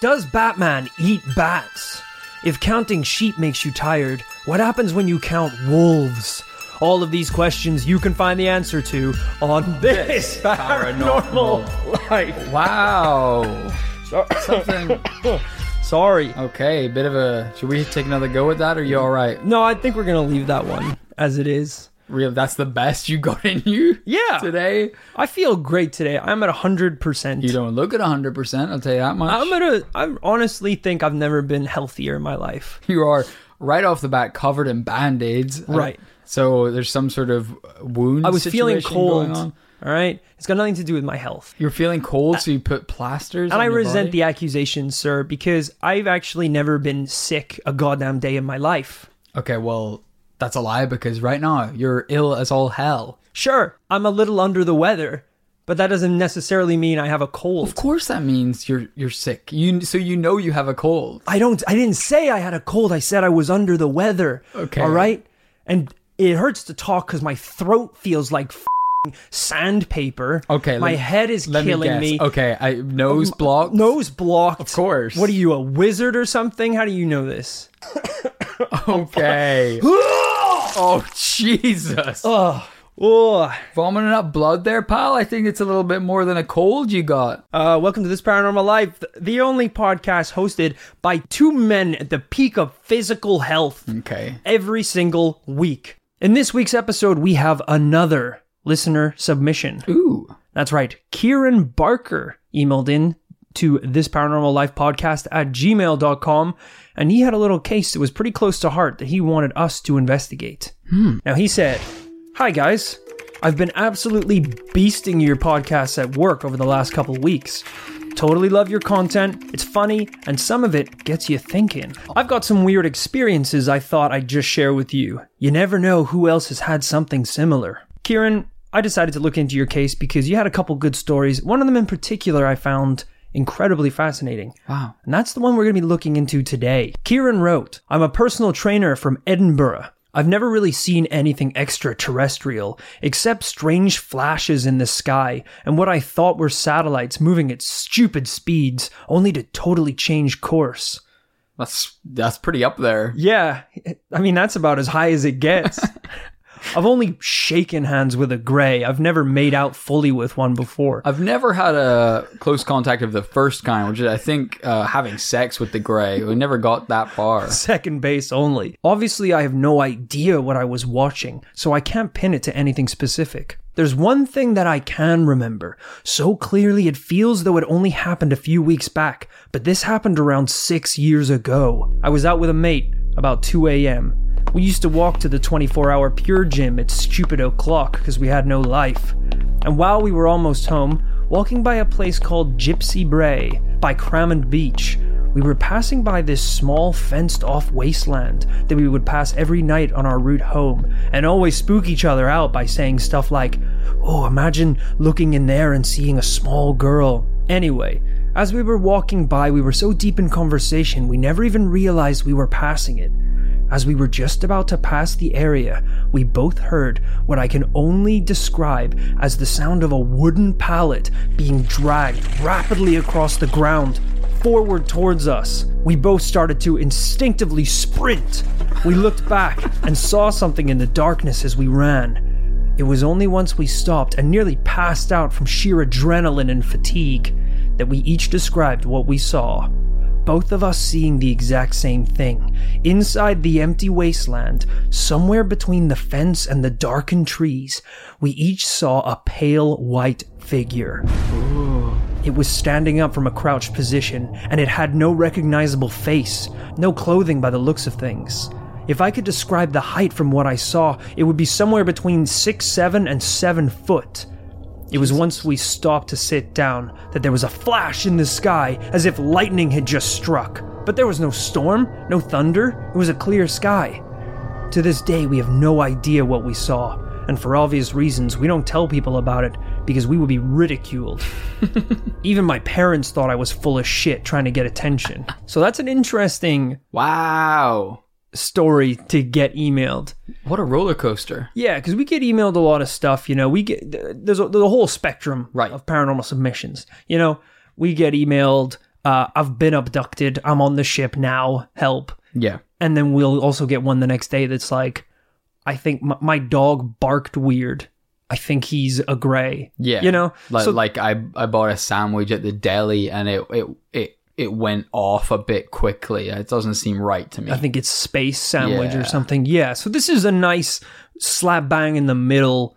Does Batman eat bats? If counting sheep makes you tired, what happens when you count wolves? All of these questions you can find the answer to on this paranormal life. Wow. Something. Sorry. Okay, a bit of a. Should we take another go at that? Or you all right? No, I think we're gonna leave that one as it is. Real. That's the best you got in you. Yeah. Today. I feel great today. I'm at hundred percent. You don't look at hundred percent. I'll tell you that much. I'm gonna. I honestly think I've never been healthier in my life. you are right off the bat covered in band aids. Right. So there's some sort of wound. I was feeling cold. All right, it's got nothing to do with my health. You're feeling cold, uh, so you put plasters. And I resent body? the accusation, sir, because I've actually never been sick a goddamn day in my life. Okay, well, that's a lie because right now you're ill as all hell. Sure, I'm a little under the weather, but that doesn't necessarily mean I have a cold. Of course, that means you're you're sick. You so you know you have a cold. I don't. I didn't say I had a cold. I said I was under the weather. Okay. All right. And it hurts to talk because my throat feels like sandpaper. Okay, My let- head is killing me me. Okay, I nose blocked. Nose blocked. Of course. What are you, a wizard or something? How do you know this? Okay. oh Jesus! Oh, oh. Vomiting up blood there, pal. I think it's a little bit more than a cold you got. Uh, welcome to this paranormal life, the only podcast hosted by two men at the peak of physical health. Okay. every single week. In this week's episode, we have another listener submission. Ooh. That's right. Kieran Barker emailed in to this paranormal life podcast at gmail.com and he had a little case that was pretty close to heart that he wanted us to investigate. Hmm. Now he said, Hi guys. I've been absolutely beasting your podcasts at work over the last couple weeks. Totally love your content. It's funny, and some of it gets you thinking. I've got some weird experiences I thought I'd just share with you. You never know who else has had something similar. Kieran, I decided to look into your case because you had a couple good stories. One of them in particular I found incredibly fascinating. Wow. And that's the one we're going to be looking into today. Kieran wrote, I'm a personal trainer from Edinburgh. I've never really seen anything extraterrestrial, except strange flashes in the sky and what I thought were satellites moving at stupid speeds, only to totally change course. That's that's pretty up there. Yeah, I mean, that's about as high as it gets. I've only shaken hands with a grey. I've never made out fully with one before. I've never had a close contact of the first kind, which is I think uh, having sex with the grey. We never got that far. second base only. Obviously, I have no idea what I was watching, so I can't pin it to anything specific. There's one thing that I can remember. So clearly, it feels though it only happened a few weeks back, but this happened around six years ago. I was out with a mate about 2 a.m. We used to walk to the 24 hour Pure Gym at stupid o'clock because we had no life. And while we were almost home, walking by a place called Gypsy Brae by Cramond Beach, we were passing by this small fenced off wasteland that we would pass every night on our route home and always spook each other out by saying stuff like, Oh, imagine looking in there and seeing a small girl. Anyway, as we were walking by, we were so deep in conversation we never even realized we were passing it. As we were just about to pass the area, we both heard what I can only describe as the sound of a wooden pallet being dragged rapidly across the ground forward towards us. We both started to instinctively sprint. We looked back and saw something in the darkness as we ran. It was only once we stopped and nearly passed out from sheer adrenaline and fatigue that we each described what we saw both of us seeing the exact same thing. Inside the empty wasteland, somewhere between the fence and the darkened trees, we each saw a pale white figure. It was standing up from a crouched position, and it had no recognizable face, no clothing by the looks of things. If I could describe the height from what I saw, it would be somewhere between 6, 7, and 7 foot. It was once we stopped to sit down that there was a flash in the sky as if lightning had just struck. But there was no storm, no thunder, it was a clear sky. To this day, we have no idea what we saw, and for obvious reasons, we don't tell people about it because we would be ridiculed. Even my parents thought I was full of shit trying to get attention. So that's an interesting Wow. Story to get emailed. What a roller coaster. Yeah, because we get emailed a lot of stuff. You know, we get there's a, there's a whole spectrum Right. of paranormal submissions. You know, we get emailed uh, I've been abducted. I'm on the ship now. Help. Yeah. And then we'll also get one the next day that's like, I think my, my dog barked weird. I think he's a gray. Yeah. You know? Like So- like I I bought a sandwich at the deli and it it it it went off a bit quickly. It doesn't seem right to me. I think it's space sandwich Yeah. or something. Yeah. So this is a nice slap bang in the middle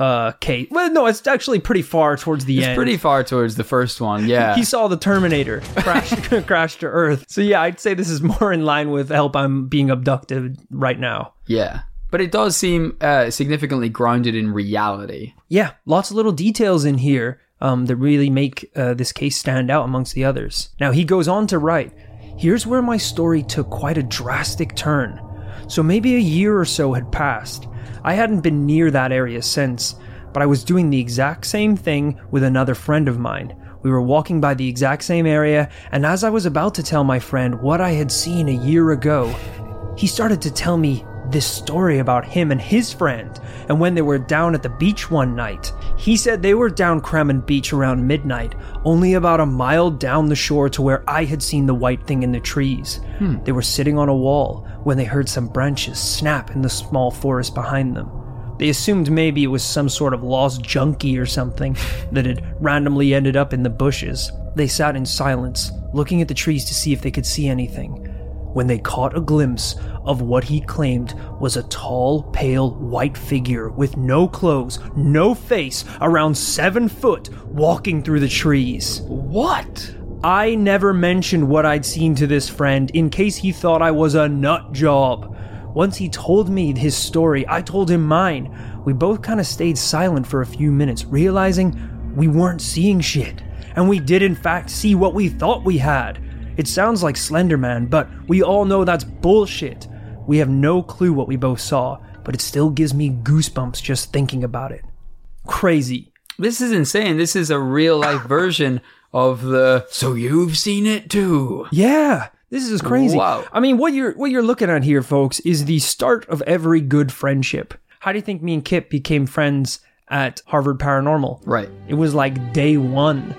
uh case. Well, no, it's actually pretty far towards the it's end. pretty far towards the first one. Yeah. he saw the Terminator crash crash to Earth. So yeah, I'd say this is more in line with help I'm being abducted right now. yeah. But it does seem uh, significantly grounded in reality. Yeah, lots of little details in here um, that really make uh, this case stand out amongst the others. Now, he goes on to write Here's where my story took quite a drastic turn. So maybe a year or so had passed. I hadn't been near that area since, but I was doing the exact same thing with another friend of mine. We were walking by the exact same area, and as I was about to tell my friend what I had seen a year ago, he started to tell me this story about him and his friend, and when they were down at the beach one night. He said they were down Cramond Beach around midnight, only about a mile down the shore to where I had seen the white thing in the trees. Hmm. They were sitting on a wall when they heard some branches snap in the small forest behind them. They assumed maybe it was some sort of lost junkie or something that had randomly ended up in the bushes. They sat in silence, looking at the trees to see if they could see anything when they caught a glimpse of what he claimed was a tall, pale, white figure with no clothes, no face, around seven foot, walking through the trees. What? I never mentioned what I'd seen to this friend in case he thought I was a nut job. Once he told me his story, I told him mine. We both kind of stayed silent for a few minutes, realizing we weren't seeing shit. And we did, in fact, see what we thought we had. It sounds like Slenderman, but we all know that's bullshit. We have no clue what we both saw, but it still gives me goosebumps just thinking about it. Crazy. This is insane. This is a real life version of the So you've seen it too. Yeah, this is crazy. Wow. I mean, what you're what you're looking at here, folks, is the start of every good friendship. How do you think me and Kip became friends at Harvard Paranormal? Right. It was like day one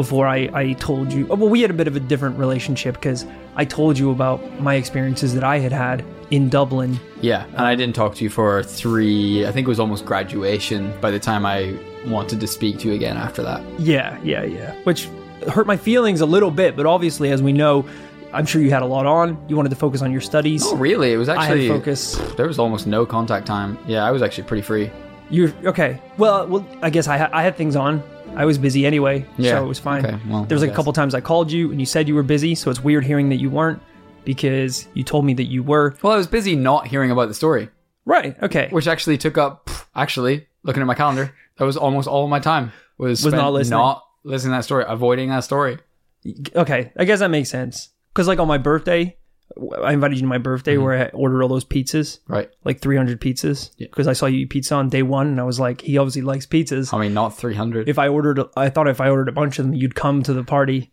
before I, I told you. oh, Well, we had a bit of a different relationship because I told you about my experiences that I had had in Dublin. Yeah, and I didn't talk to you for three. I think it was almost graduation by the time I wanted to speak to you again after that. Yeah, yeah, yeah. Which hurt my feelings a little bit, but obviously, as we know, I'm sure you had a lot on. You wanted to focus on your studies. Oh, really? It was I actually had focus. There was almost no contact time. Yeah, I was actually pretty free. You're okay. Well, well, I guess I ha- I had things on. I was busy anyway, Yeah, so it was fine. okay, well, there was like a couple times I called you and you said you were busy, so it's weird hearing that you weren't because you told me that you were. Well, I was busy not hearing about the story, Right. Okay. which actually took up. Actually, looking at my calendar, that was almost all of my time was, Was spent not listening. not listening to that story, avoiding that story. Okay. I guess that makes sense. Because like on my birthday, I invited you to my birthday Mm-hmm. where I ordered all those pizzas, Right. like 300 pizzas, because I saw you eat pizza on day one, and I was like, he obviously likes pizzas. I mean, not three hundred. If I ordered, I thought if I ordered a bunch of them, you'd come to the party.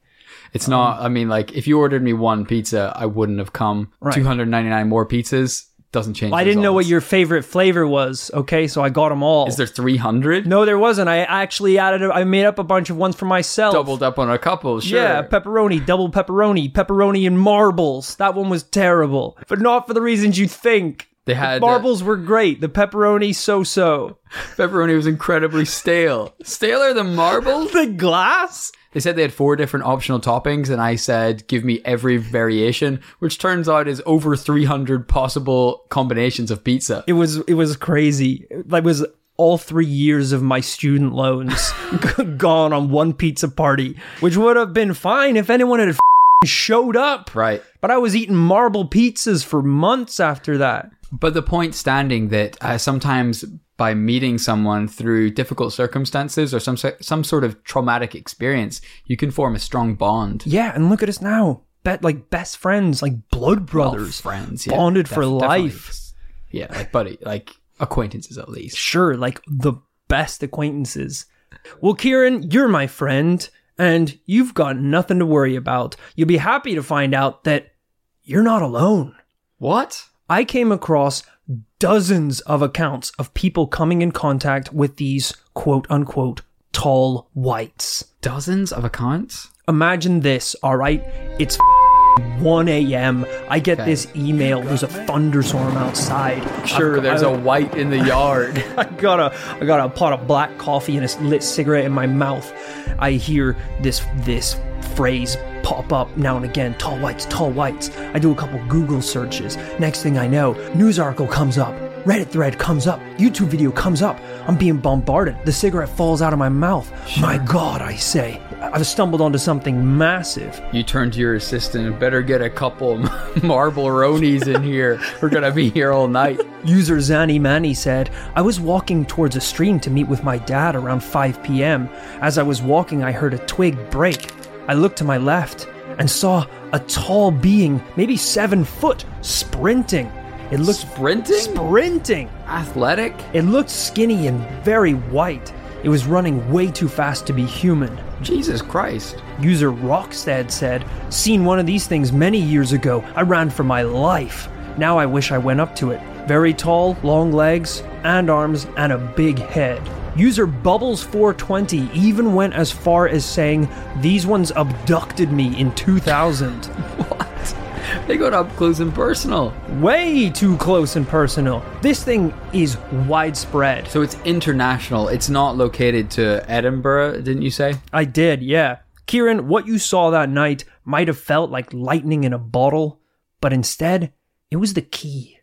It's not. I mean, like if you ordered me one pizza, I wouldn't have come. Right. Two hundred ninety nine more pizzas doesn't change. I didn't know what your favorite flavor was. Okay, so I got them all. Is there three hundred? No, there wasn't. I actually added. A, I made up a bunch of ones for myself. Doubled up on a couple. Sure. Yeah, pepperoni, double pepperoni, pepperoni and marbles. That one was terrible, but not for the reasons you think. They had uh, Marbles were great. The pepperoni, so-so. pepperoni was incredibly stale. Staler than marbles. The glass. They said they had four different optional toppings, and I said, "Give me every variation," which turns out is over three hundred possible combinations of pizza. It was. It was crazy. That was all three years of my student loans gone on one pizza party, which would have been fine if anyone had showed up. Right. But I was eating marble pizzas for months after that. But the point standing that uh, sometimes by meeting someone through difficult circumstances or some some sort of traumatic experience, you can form a strong bond. Yeah, and look at us now. Bet like best friends, like blood brothers, friends, yeah, bonded for def- definitely. life. Yeah, like buddy, like acquaintances at least. Sure, like the best acquaintances. Well, Kieran, you're my friend, and you've got nothing to worry about. You'll be happy to find out that you're not alone. What? I came across dozens of accounts of people coming in contact with these quote unquote tall whites. Dozens of accounts? Imagine this, all right? It's 1 a.m. I get this email. There's a thunderstorm outside. Sure, I've- there's a white in the yard. I got a I got a pot of black coffee and a lit cigarette in my mouth. I hear this this phrase pop up now and again. Tall whites, tall whites. I do a couple Google searches. Next thing I know, news article comes up. Reddit thread comes up. YouTube video comes up. I'm being bombarded. The cigarette falls out of my mouth. My God, I say. I've stumbled onto something massive. you turn to your assistant. Better get a couple marble ronies in here. We're gonna be here all night. User Zanny Manny said, I was walking towards a stream to meet with my dad around 5 p.m. As I was walking, I heard a twig break. I looked to my left and saw a tall being, maybe seven foot, sprinting. It looked Sprinting? sprinting. Athletic? It looked skinny and very white. It was running way too fast to be human. Jesus Christ. User Rockstead said, Seen one of these things many years ago. I ran for my life. Now I wish I went up to it. Very tall, long legs and arms, and a big head. User Bubbles420 even went as far as saying, These ones abducted me in 2000. They got up close and personal. Way too close and personal. This thing is widespread. So it's international. It's not located to Edinburgh, didn't you say? I did, yeah. Kieran, what you saw that night might have felt like lightning in a bottle, but instead, it was the key.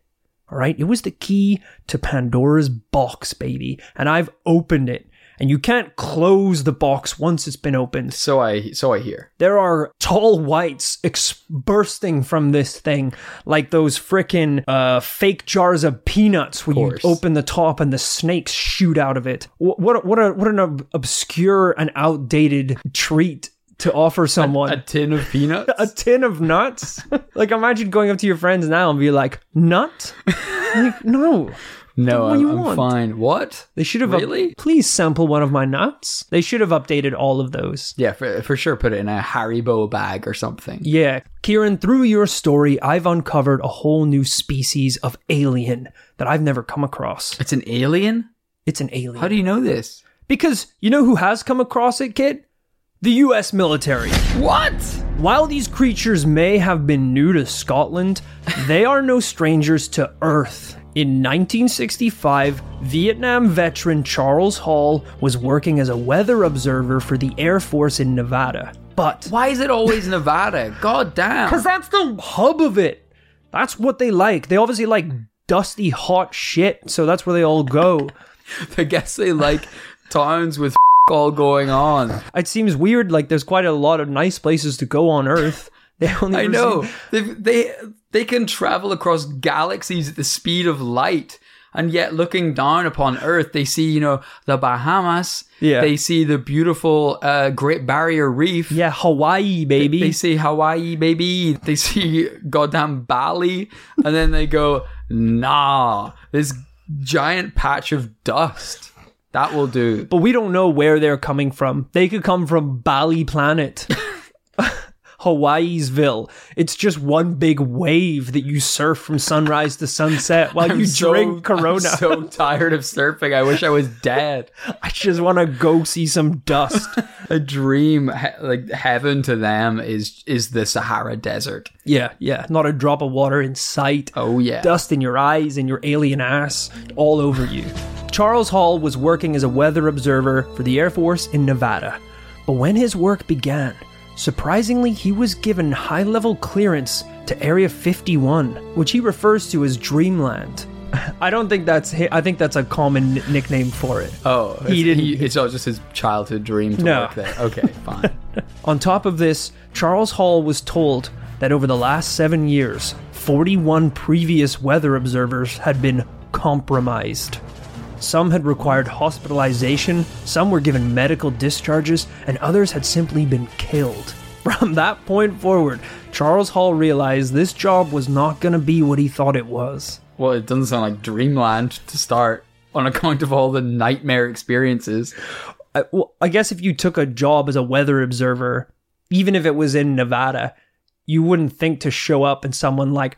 All right? It was the key to Pandora's box, baby. And I've opened it. And you can't close the box once it's been opened. So I so I hear. There are tall whites ex- bursting from this thing, like those frickin' uh, fake jars of peanuts where you open the top and the snakes shoot out of it. What what what, a, what an ob- obscure and outdated treat to offer someone. A tin of peanuts? a tin of nuts. like imagine going up to your friends now and be like, "Nut? like, no." No, I'm, I'm want? fine. What? They should have up- Really? please sample one of my nuts. They should have updated all of those. Yeah, for, for sure put it in a Haribo bag or something. Yeah, Kieran, through your story, I've uncovered a whole new species of alien that I've never come across. It's an alien? It's an alien. How do you know this? because you know who has come across it, kid? The US military. What? While these creatures may have been new to Scotland, they are no strangers to Earth. In 1965, Vietnam veteran Charles Hall was working as a weather observer for the Air Force in Nevada. But Why is it always Nevada? God damn. Because that's the hub of it. That's what they like. They obviously like dusty, hot shit, so that's where they all go. I guess they like towns with all going on. It seems weird, like there's quite a lot of nice places to go on Earth. They only I know. They they they can travel across galaxies at the speed of light. And yet looking down upon Earth, they see, you know, the Bahamas. Yeah. They see the beautiful uh, Great Barrier Reef. Yeah, Hawaii, baby. They see Hawaii, baby. They see goddamn Bali. And then they go, nah, this giant patch of dust. That will do. but we don't know where they're coming from. They could come from Bali Planet. Hawaii'sville. It's just one big wave that you surf from sunrise to sunset while I'm you so- drink Corona. I'm so tired of surfing. I wish I was dead. I just want to go see some dust. a dream like heaven to them is is the Sahara desert. yeah, yeah. Not a drop of water in sight. Oh yeah. dust in your eyes and your alien ass all over you. Charles Hall was working as a weather observer for the Air Force in Nevada. But when his work began, surprisingly, he was given high level clearance to Area 51, which he refers to as Dreamland. I don't think that's hi- I think that's a common n- nickname for it. oh, he it's, didn't- it's not just his childhood dream to No. work there. Okay, fine. On top of this, Charles Hall was told that over the last seven years, 41 previous weather observers had been compromised. Some had required hospitalization, some were given medical discharges, and others had simply been killed. From that point forward, Charles Hall realized this job was not going to be what he thought it was. well, it doesn't sound like dreamland to start on account of all the nightmare experiences. I, well, I guess if you took a job as a weather observer, even if it was in Nevada, you wouldn't think to show up and someone like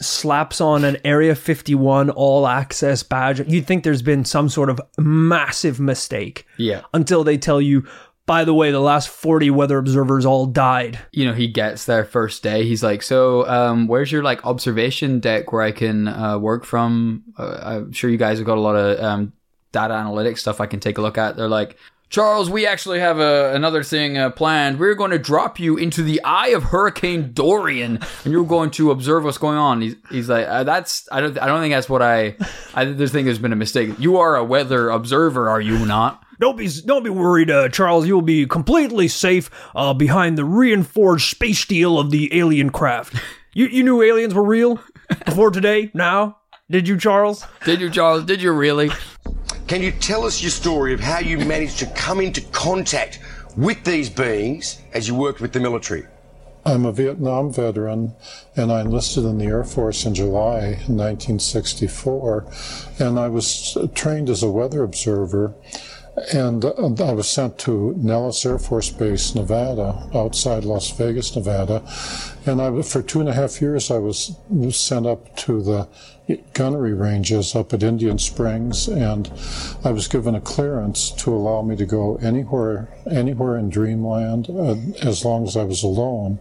slaps on an Area 51 all access badge. You'd think there's been some sort of massive mistake Yeah. until they tell you, by the way, the last 40 weather observers all died. you know, he gets there first day. He's like, "So, um, where's your like observation deck where I can uh, work from? Uh, I'm sure you guys have got a lot of um, data analytics stuff I can take a look at." They're like, "Charles, we actually have a, another thing uh, planned. We're going to drop you into the eye of Hurricane Dorian, and you're going to observe what's going on." He's, he's like, uh, "That's I don't I don't think that's what I I just think there's been a mistake. You are a weather observer, are you not?" Don't be don't be worried, uh, Charles. You'll be completely safe uh, behind the reinforced space steel of the alien craft. You you knew aliens were real before today? Now did you, Charles? Did you, Charles? Did you really? Can you tell us your story of how you managed to come into contact with these beings as you worked with the military? I'm a Vietnam veteran, and I enlisted in the Air Force in July 1964. And I was trained as a weather observer, and uh, I was sent to Nellis Air Force Base, Nevada, outside Las Vegas, Nevada. And I, for two and a half years, I was was sent up to the gunnery ranges up at Indian Springs, and I was given a clearance to allow me to go anywhere, anywhere in Dreamland, uh, as long as I was alone.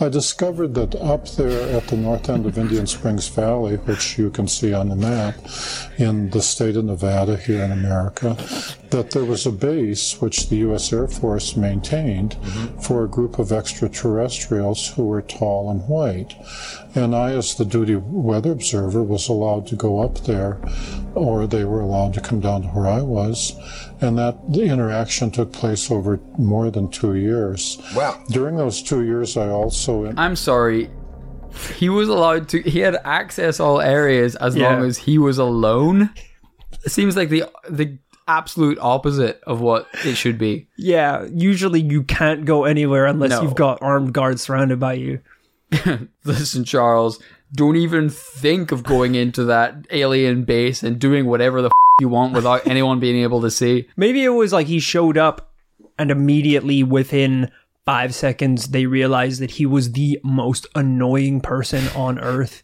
I discovered that up there at the north end of Indian Springs Valley, which you can see on the map, in the state of Nevada here in America, that there was a base which the U.S. Air Force maintained for a group of extraterrestrials who were tall and white. And I, as the duty weather observer, was allowed to go up there, or they were allowed to come down to where I was. And that the interaction took place over more than two years. Wow. During those two years, I also. I'm sorry. He was allowed to. He had access all areas as Yeah. long as he was alone. It seems like the the absolute opposite of what it should be. Yeah, usually you can't go anywhere unless No. you've got armed guards surrounded by you. Listen, Charles, don't even think of going into that alien base and doing whatever the f- you want without anyone being able to see. Maybe it was like he showed up and immediately within five seconds they realized that he was the most annoying person on earth.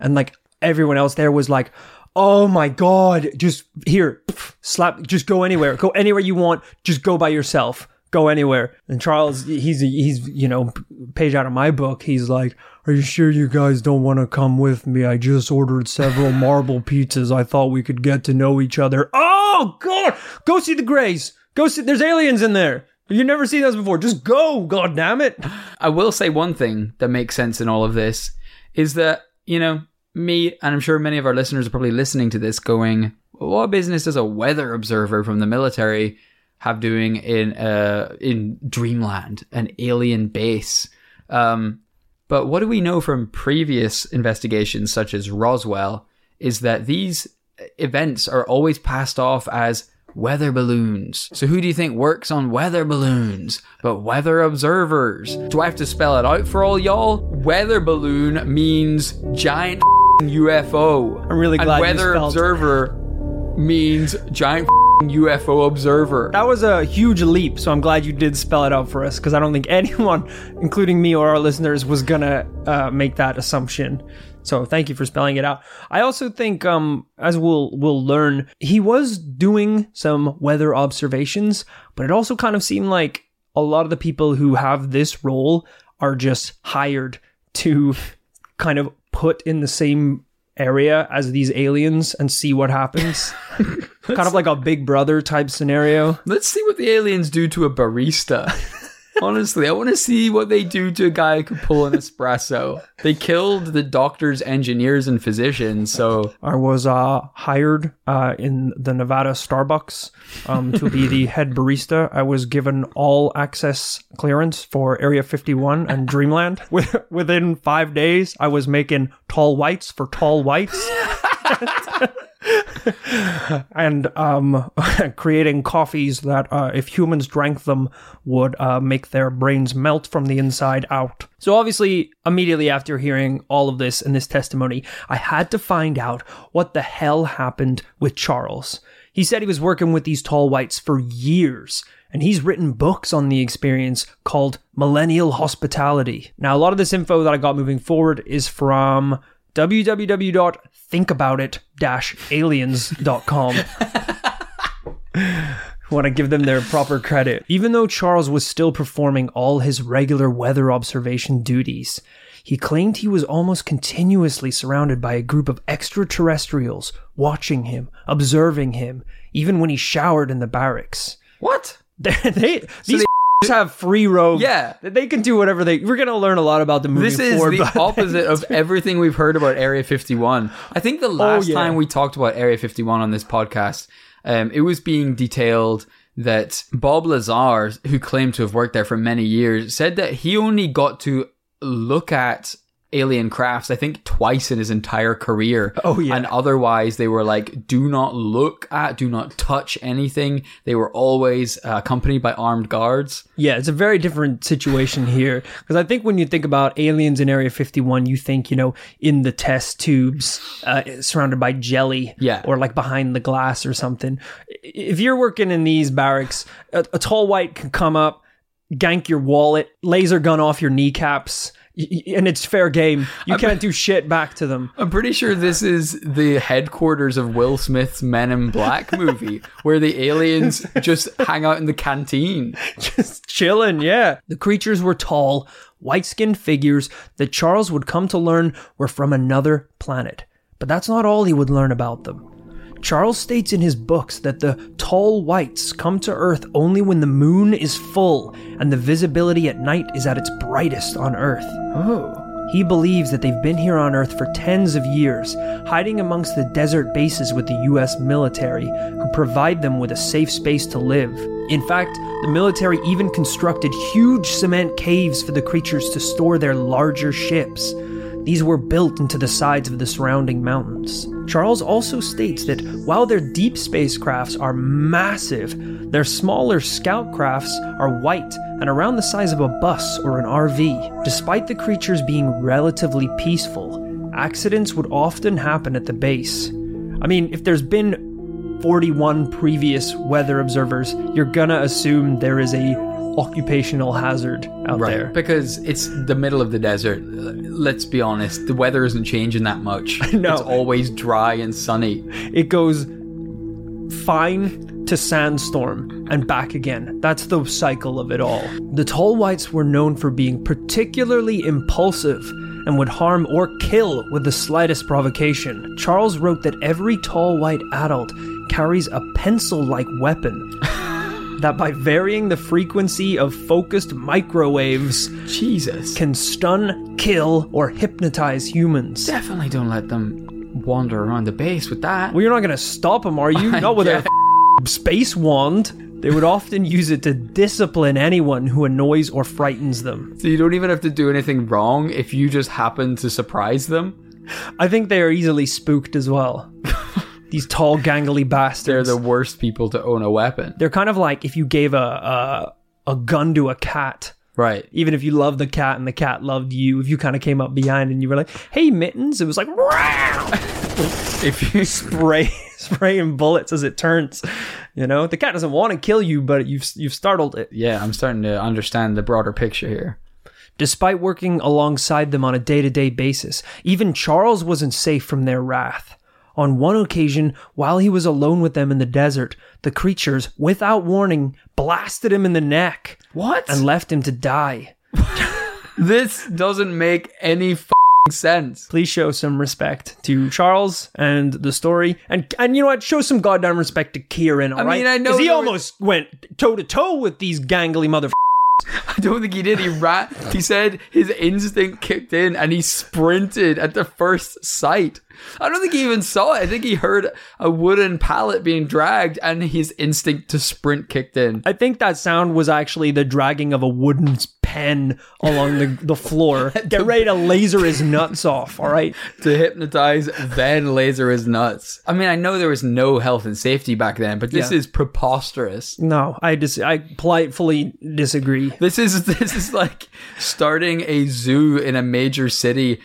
And like everyone else there was like, oh my god, just here, slap, just go anywhere, go anywhere you want, just go by yourself. Go anywhere. And Charles, he's he's you know page out of my book. He's like, "Are you sure you guys don't want to come with me? I just ordered several marble pizzas. I thought we could get to know each other." Oh God! Go see the Greys. Go see. There's aliens in there. You've never seen those before. Just go. God damn it! I will say one thing that makes sense in all of this is that, you know, me, and I'm sure many of our listeners are probably listening to this going, what business does a weather observer from the military have doing in uh, in Dreamland, an alien base? Um, but what do we know from previous investigations, such as Roswell, is that these events are always passed off as weather balloons. So who do you think works on weather balloons? But weather observers. Do I have to spell it out for all y'all? Weather balloon means giant UFO. I'm really glad and weather spelled- observer means giant UFO observer. That was a huge leap. So I'm glad you did spell it out for us because I don't think anyone, including me or our listeners, was gonna uh, make that assumption. So thank you for spelling it out. I also think, um, as we'll we'll learn, he was doing some weather observations, but it also kind of seemed like a lot of the people who have this role are just hired to kind of put in the same area as these aliens and see what happens. kind of like a Big Brother type scenario. Let's see what the aliens do to a barista. Honestly, I want to see what they do to a guy who could pull an espresso. They killed the doctors, engineers, and physicians, so I was uh, hired uh, in the Nevada Starbucks um, to be the head barista. I was given all access clearance for Area 51 and Dreamland. Within five days, I was making tall whites for tall whites. and um, creating coffees that, uh, if humans drank them, would uh, make their brains melt from the inside out. So, obviously, immediately after hearing all of this and this testimony, I had to find out what the hell happened with Charles. He said he was working with these tall whites for years, and he's written books on the experience called Millennial Hospitality. Now, a lot of this info that I got moving forward is from www.thinkaboutit-aliens.com want to give them their proper credit. Even though Charles was still performing all his regular weather observation duties, he claimed he was almost continuously surrounded by a group of extraterrestrials watching him, observing him, even when he showered in the barracks. What? They, they these have free roam. Yeah. they can do whatever they. We're gonna learn a lot about the movie. This is forward, the opposite of everything we've heard about Area 51. I think the last yeah. time we talked about Area 51 on this podcast, um, it was being detailed that Bob Lazar, who claimed to have worked there for many years, said that he only got to look at alien crafts, I think, twice in his entire career. Oh, yeah. And otherwise, they were like, do not look at, do not touch anything. They were always uh, accompanied by armed guards. Yeah, it's a very different situation here because I think when you think about aliens in Area 51, you think, you know, in the test tubes, uh, surrounded by jelly, Yeah. or like behind the glass or something. If you're working in these barracks, a, a tall white can come up, gank your wallet, laser gun off your kneecaps, and it's fair game. You can't do shit back to them. I'm pretty sure this is the headquarters of Will Smith's Men in Black movie, where the aliens just hang out in the canteen. just chilling, yeah. The creatures were tall, white skinned figures that Charles would come to learn were from another planet. But that's not all he would learn about them. Charles states in his books that the tall whites come to Earth only when the moon is full and the visibility at night is at its brightest on Earth. Oh. He believes that they've been here on Earth for tens of years, hiding amongst the desert bases with the US military, who provide them with a safe space to live. In fact, the military even constructed huge cement caves for the creatures to store their larger ships. These were built into the sides of the surrounding mountains. Charles also states that while their deep space crafts are massive, their smaller scout crafts are white and around the size of a bus or an RV. Despite the creatures being relatively peaceful, accidents would often happen at the base. I mean, if there's been 41 previous weather observers, you're gonna assume there is a occupational hazard out there. Because it's the middle of the desert. Let's be honest, the weather isn't changing that much. No. It's always dry and sunny. It goes fine to sandstorm and back again. That's the cycle of it all. The tall whites were known for being particularly impulsive and would harm or kill with the slightest provocation. Charles wrote that every tall white adult carries a pencil like weapon. that by varying the frequency of focused microwaves Jesus. can stun, kill, or hypnotize humans. Definitely don't let them wander around the base with that. Well, you're not going to stop them, are you? Not with a f- space wand. They would often use it to discipline anyone who annoys or frightens them. So you don't even have to do anything wrong if you just happen to surprise them. I think they are easily spooked as well. These tall, gangly bastards. They're the worst people to own a weapon. They're kind of like if you gave a, a a gun to a cat. Right. Even if you loved the cat and the cat loved you, if you kind of came up behind and you were like, "Hey, mittens," it was like If you spray spraying bullets as it turns. You know, the cat doesn't want to kill you, but you've you've startled it. Yeah, I'm starting to understand the broader picture here. Despite working alongside them on a day to day basis, even Charles wasn't safe from their wrath. On one occasion, while he was alone with them in the desert, the creatures, without warning, blasted him in the neck What? and left him to die. this doesn't make any f- sense. Please show some respect to Charles and the story, and and you know what? Show some goddamn respect to Kieran. All right, mean, I know he there was- almost went toe to toe with these gangly mother. I don't think he did. He ran. He said his instinct kicked in and he sprinted at the first sight. I don't think he even saw it. I think he heard a wooden pallet being dragged and his instinct to sprint kicked in. I think that sound was actually the dragging of a wooden pen along the, the floor. Get ready to laser his nuts off, all right? to hypnotize, then laser his nuts. I mean, I know there was no health and safety back then, but this Yeah. is preposterous. No, I dis- I politely disagree. This is this is like starting a zoo in a major city,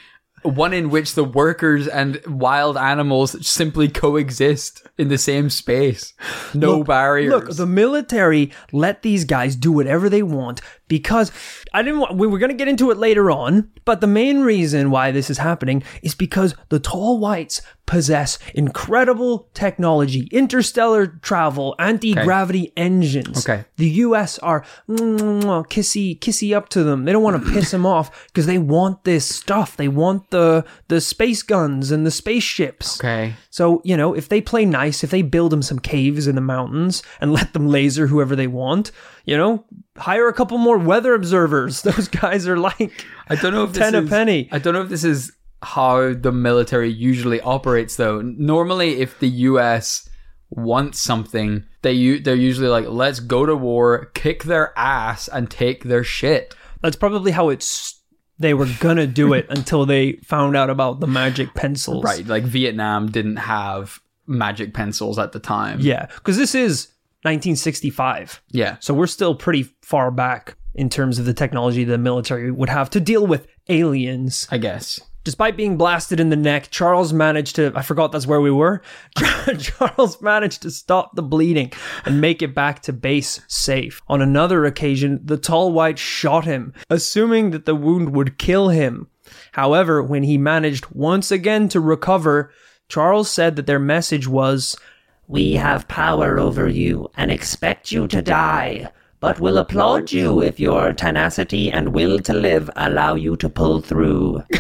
one in which the workers and wild animals simply coexist in the same space. No barriers. Look, the military let these guys do whatever they want, because I didn't want, we were going to get into it later on, but the main reason why this is happening is because the tall whites possess incredible technology, interstellar travel, anti-gravity engines. Okay. The US are kissy kissy up to them. They don't want to piss them off because they want this stuff. They want the the space guns and the spaceships. Okay. So, you know, if they play nice, if they build them some caves in the mountains and let them laser whoever they want, you know, hire a couple more weather observers. Those guys are like I don't know if this ten a is- penny. I don't know if this is how the military usually operates though. Normally if the US wants something, they they're usually like let's go to war, kick their ass and take their shit. That's probably how it's they were gonna do it until they found out about the magic pencils. Right, like Vietnam didn't have magic pencils at the time. Yeah. Because this is 1965. Yeah. So we're still pretty far back in terms of the technology the military would have to deal with aliens. I guess. Despite being blasted in the neck, Charles managed to, I forgot that's where we were. Charles managed to stop the bleeding and make it back to base safe. On another occasion, the tall white shot him, assuming that the wound would kill him. However, when he managed once again to recover, Charles said that their message was, We have power over you and expect you to die, but will applaud you if your tenacity and will to live allow you to pull through.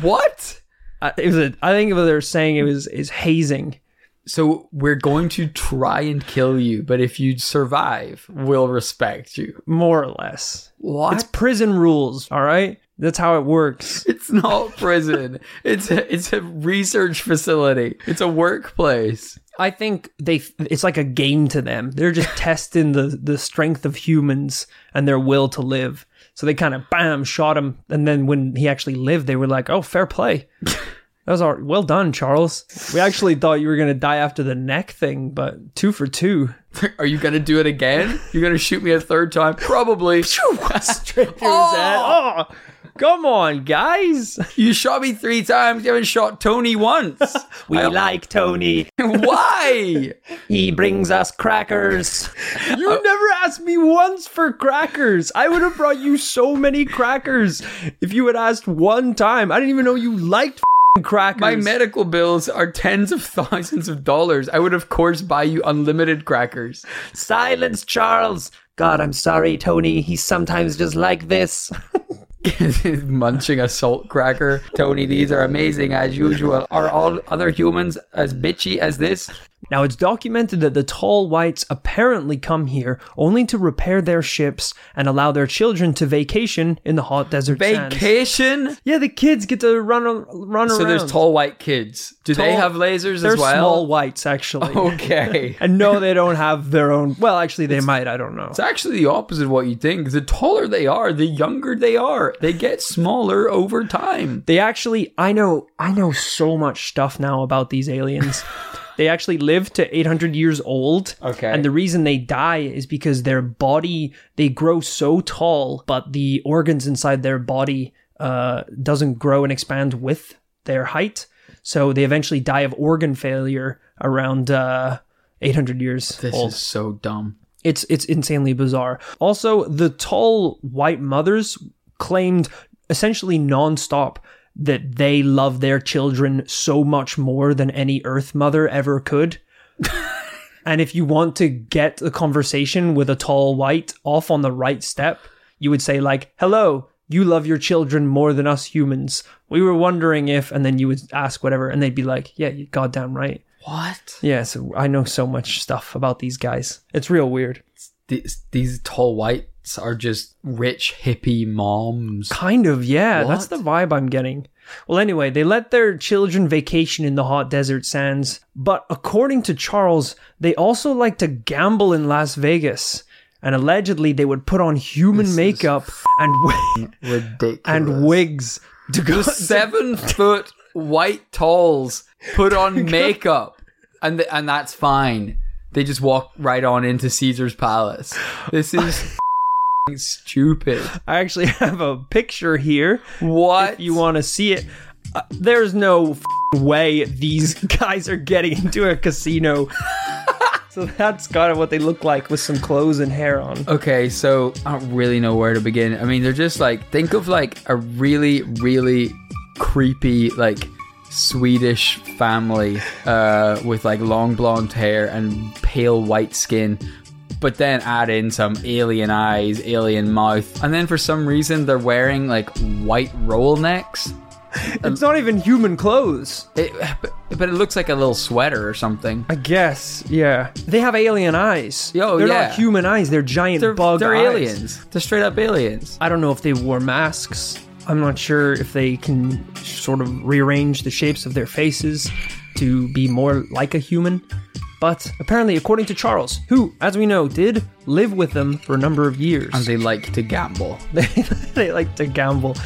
What? I, it was a, I think what they're saying it was is hazing. So we're going to try and kill you, but if you survive, we'll respect you. More or less. What? It's prison rules, all right? That's how it works. It's not prison. it's a, it's a research facility. It's a workplace. I think they it's like a game to them. They're just testing the the strength of humans and their will to live. So they kind of bam shot him and then when he actually lived they were like, "Oh, fair play." That was all well done, Charles. We actually thought you were going to die after the neck thing, but 2 for 2. Are you gonna do it again? You're gonna shoot me a third time? Probably. Straight through his head. Oh, come on, guys. You shot me three times. You haven't shot Tony once. We like Tony. Why? He brings us crackers. You uh, never asked me once for crackers. I would have brought you so many crackers if you had asked one time. I didn't even know you liked f***ing crackers. My medical bills are tens of thousands of dollars. I would, of course, buy you unlimited crackers. Silence, Charles. God, I'm sorry, Tony. He's sometimes just like this. Munching a salt cracker. Tony, these are amazing as usual. Are all other humans as bitchy as this? Now, it's documented that the tall whites apparently come here only to repair their ships and allow their children to vacation in the hot desert sands. Vacation? Yeah, the kids get to run run around. So there's tall white kids. Do they have lasers They're as well? small whites, actually. Okay. And no, they don't have their own. Well, actually, they might. I don't know. It's actually the opposite of what you think. The taller they are, the younger they are. They get smaller over time. They actually, I know, I know so much stuff now about these aliens. they actually live to 800 years old. Okay. And the reason they die is because their body, they grow so tall, but the organs inside their body uh, doesn't grow and expand with their height. So they eventually die of organ failure around uh, 800 years This old. is so dumb. It's it's insanely bizarre. Also, the tall white mothers claimed essentially nonstop that they love their children so much more than any Earth mother ever could. and if you want to get a conversation with a tall white off on the right step, you would say like, "Hello, you love your children more than us humans. We were wondering if," and then you would ask whatever, and they'd be like, "Yeah, you goddamn right." What? Yeah, so I know so much stuff about these guys. It's real weird. These, these tall whites are just rich hippie moms. Kind of, yeah. That's the vibe I'm getting. Well, anyway, they let their children vacation in the hot desert sands, but according to Charles, they also like to gamble in Las Vegas. And allegedly, they would put on human makeup and Ridiculous. and wigs to go. Seven foot white talls put on makeup, and th- and that's fine. They just walk right on into Caesar's palace. This is stupid. I actually have a picture here. What If you want to see it, uh, there's no f- way these guys are getting into a casino So that's kind of what they look like with some clothes and hair on. Okay, so I don't really know where to begin. I mean, they're just like think of like a really, really creepy like Swedish family uh, with like long blonde hair and pale white skin. But then add in some alien eyes, alien mouth, and then for some reason they're wearing like white roll necks. It's not even human clothes. It, but, it looks like a little sweater or something. I guess, yeah. They have alien eyes. Yo, they're yeah. not human eyes. They're giant They're, bug they're eyes. aliens. They're straight up aliens. I don't know if they wore masks. I'm not sure if they can sort of rearrange the shapes of their faces to be more like a human. But apparently, according to Charles, who, as we know, did live with them for a number of years, And they like to gamble. they, they like to gamble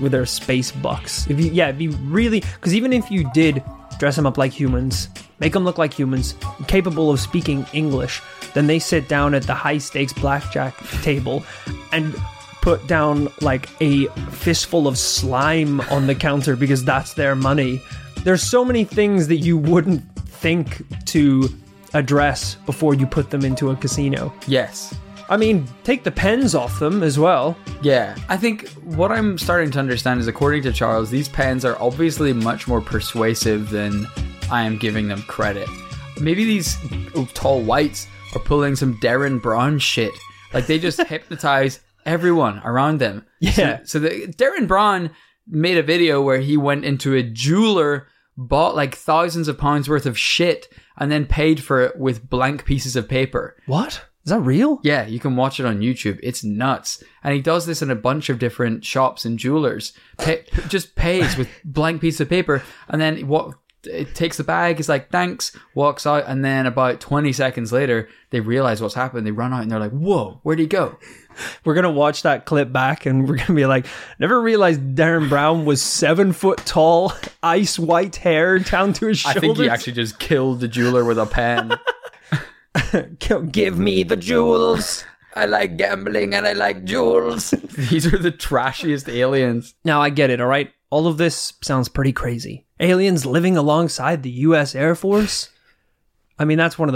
with their space bucks. If you, yeah, it'd be really because even if you did dress them up like humans, make them look like humans, capable of speaking English, then they sit down at the high stakes blackjack table and put down like a fistful of slime on the counter because that's their money. There's so many things that you wouldn't think to address before you put them into a casino. Yes. I mean, take the pens off them as well. Yeah, I think what I'm starting to understand is, according to Charles, these pens are obviously much more persuasive than I am giving them credit. Maybe these tall whites are pulling some Derren Brown shit. Like they just hypnotize everyone around them. Yeah. So, so the, Derren Brown made a video where he went into a jeweler, bought like thousands of pounds worth of shit, and then paid for it with blank pieces of paper. What? Is that real? Yeah, you can watch it on YouTube. It's nuts. And he does this in a bunch of different shops and jewelers. Pay, just pays with blank piece of paper and then what it takes the bag, is like, thanks, walks out, and then about 20 seconds later, they realize what's happened. They run out and they're like, whoa, where'd he go? We're gonna watch that clip back and we're gonna be like, never realized Derren Brown was seven foot tall, ice white hair down to his shoulders. I think he actually just killed the jeweler with a pen. give me the jewels. I like gambling and I like jewels. These are the trashiest aliens. Now I get it, all right. All of this sounds pretty crazy. Aliens living alongside the U.S. Air Force. I mean, that's one of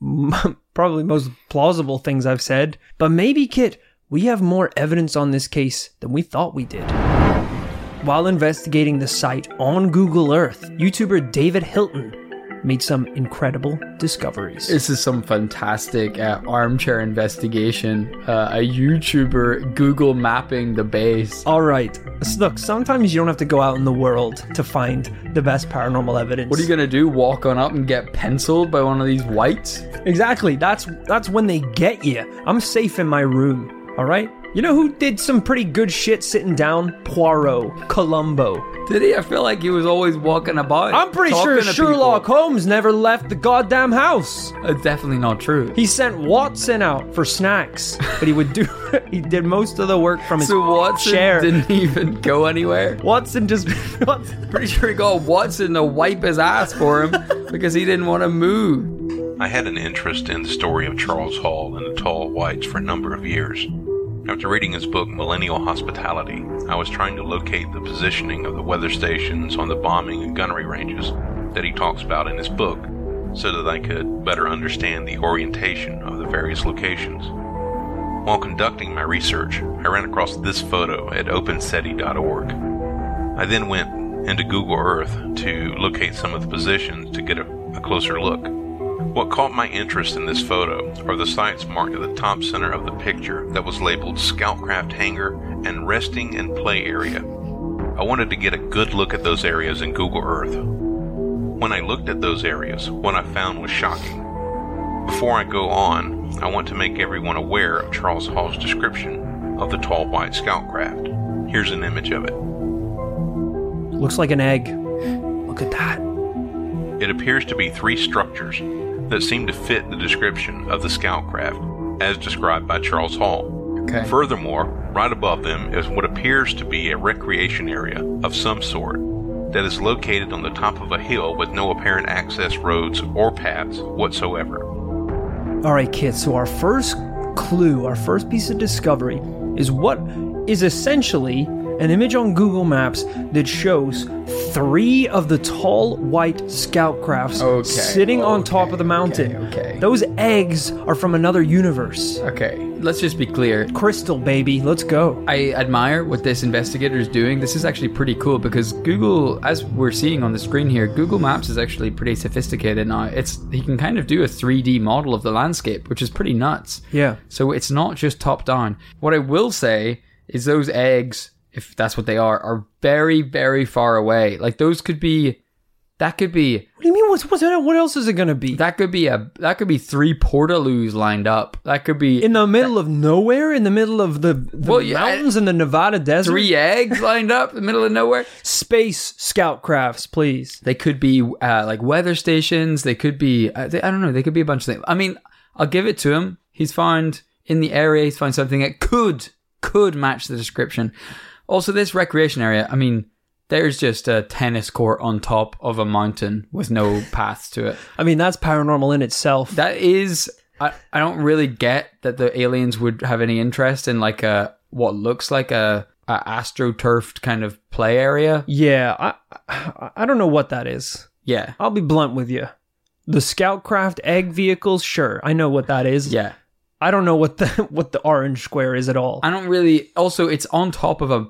the probably most plausible things I've said. But maybe, Kit, we have more evidence on this case than we thought we did. While investigating the site on Google Earth, YouTuber David Hilton made some incredible discoveries. This is some fantastic uh, armchair investigation. Uh, a YouTuber Google mapping the base. All right, look, sometimes you don't have to go out in the world to find the best paranormal evidence. What are you gonna do? Walk on up and get penciled by one of these whites? Exactly. That's that's when they get you. I'm safe in my room. All right. You know who did some pretty good shit sitting down? Poirot, Columbo. Did he? I feel like he was always walking about. I'm pretty sure Sherlock people. Holmes never left the goddamn house. Uh, definitely not true. He sent Watson out for snacks, but he would do he did most of the work from his so Watson chair. didn't even go anywhere. Watson just Watson, Pretty sure he got Watson to wipe his ass for him because he didn't want to move. I had an interest in the story of Charles Hall and the Tall Whites for a number of years. After reading his book Millennial Hospitality, I was trying to locate the positioning of the weather stations on the bombing and gunnery ranges that he talks about in his book so that I could better understand the orientation of the various locations. While conducting my research, I ran across this photo at openseti.org. I then went into Google Earth to locate some of the positions to get a, a closer look. What caught my interest in this photo are the sites marked at the top center of the picture that was labeled Scoutcraft Hangar and Resting and Play Area. I wanted to get a good look at those areas in Google Earth. When I looked at those areas, what I found was shocking. Before I go on, I want to make everyone aware of Charles Hall's description of the tall white scoutcraft. Here's an image of it. looks like an egg. Look at that. It appears to be three structures that seem to fit the description of the scoutcraft as described by Charles Hall. Okay. Furthermore, right above them is what appears to be a recreation area of some sort that is located on the top of a hill with no apparent access roads or paths whatsoever. All right, kids. So our first clue, our first piece of discovery, is what is essentially an image on Google Maps that shows three of the tall white scout crafts Okay, sitting on top of the mountain. okay, okay. Those eggs are from another universe. Okay, let's just be clear. Crystal, baby, let's go. I admire what this investigator is doing. This is actually pretty cool because Google, as we're seeing on the screen here, Google Maps is actually pretty sophisticated now. It's he can kind of do a 3D model of the landscape, which is pretty nuts. Yeah. So it's not just top down. What I will say is those eggs, if that's what they are, are very, very far away. Like those could be, that could be, What do you mean? What's, what's what else is it gonna be? that could be a, that could be three portaloos lined up. That could be in the middle of nowhere, in the middle of the, the Well, yeah, mountains in the Nevada desert. three eggs lined up in the middle of nowhere. space scout crafts, please. They could be uh, like weather stations. They could be, uh, they, I don't know, they could be a bunch of things. I mean, I'll give it to him. He's found in the area, he's found something that could, could match the description. Also, this recreation area, I mean, there's just a tennis court on top of a mountain with no paths to it. I mean, that's paranormal in itself. That is, I, I don't really get that the aliens would have any interest in like a, what looks like a, a astroturfed kind of play area. yeah, I, I I don't know what that is. Yeah. I'll be blunt with you. The Scoutcraft egg vehicles, sure, I know what that is. Yeah. I don't know what the what the orange square is at all. I don't really. Also, it's on top of a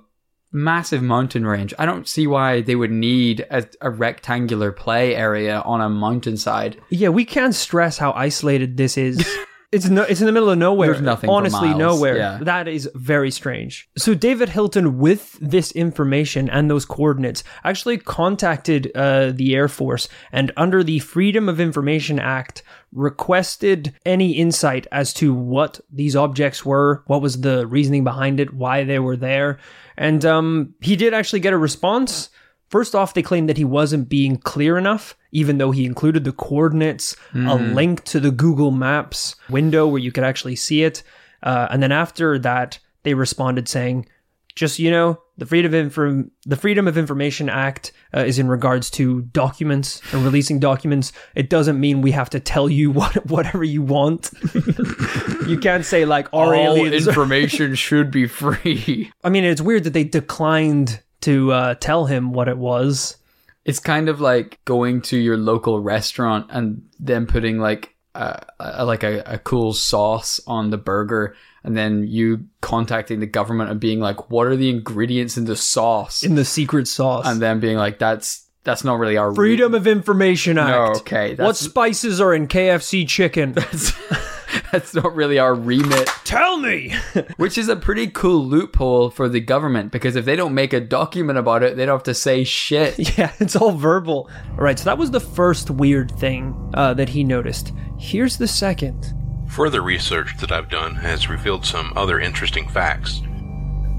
massive mountain range. I don't see why they would need a, a rectangular play area on a mountainside. Yeah, we can't stress how isolated this is. It's no, it's in the middle of nowhere. There's nothing Honestly, nowhere. yeah. That is very strange. So David Hilton, with this information and those coordinates, actually contacted uh, the Air Force and, under the Freedom of Information Act, requested any insight as to what these objects were, what was the reasoning behind it, why they were there, and um, he did actually get a response. First off, they claimed that he wasn't being clear enough, even though he included the coordinates, a link to the Google Maps window where you could actually see it. Uh, and then after that, they responded saying, just you know, the Freedom of, Inform- the Freedom of Information Act uh, is in regards to documents and releasing documents. It doesn't mean we have to tell you what whatever you want. you can't say like our aliens. information should be free. I mean, it's weird that they declined to uh, tell him what it was. It's kind of like going to your local restaurant and then putting like a, a like a, a cool sauce on the burger, and then you contacting the government and being like, "What are the ingredients in the sauce?" in the secret sauce. and then being like, "That's that's not really our Freedom of Information Act. No, okay, What spices are in KFC chicken? that's not really our remit." Tell me. Which is a pretty cool loophole for the government because if they don't make a document about it, they don't have to say shit. yeah, it's all verbal. All right, so that was the first weird thing uh, that he noticed. Here's the second. Further research that I've done has revealed some other interesting facts.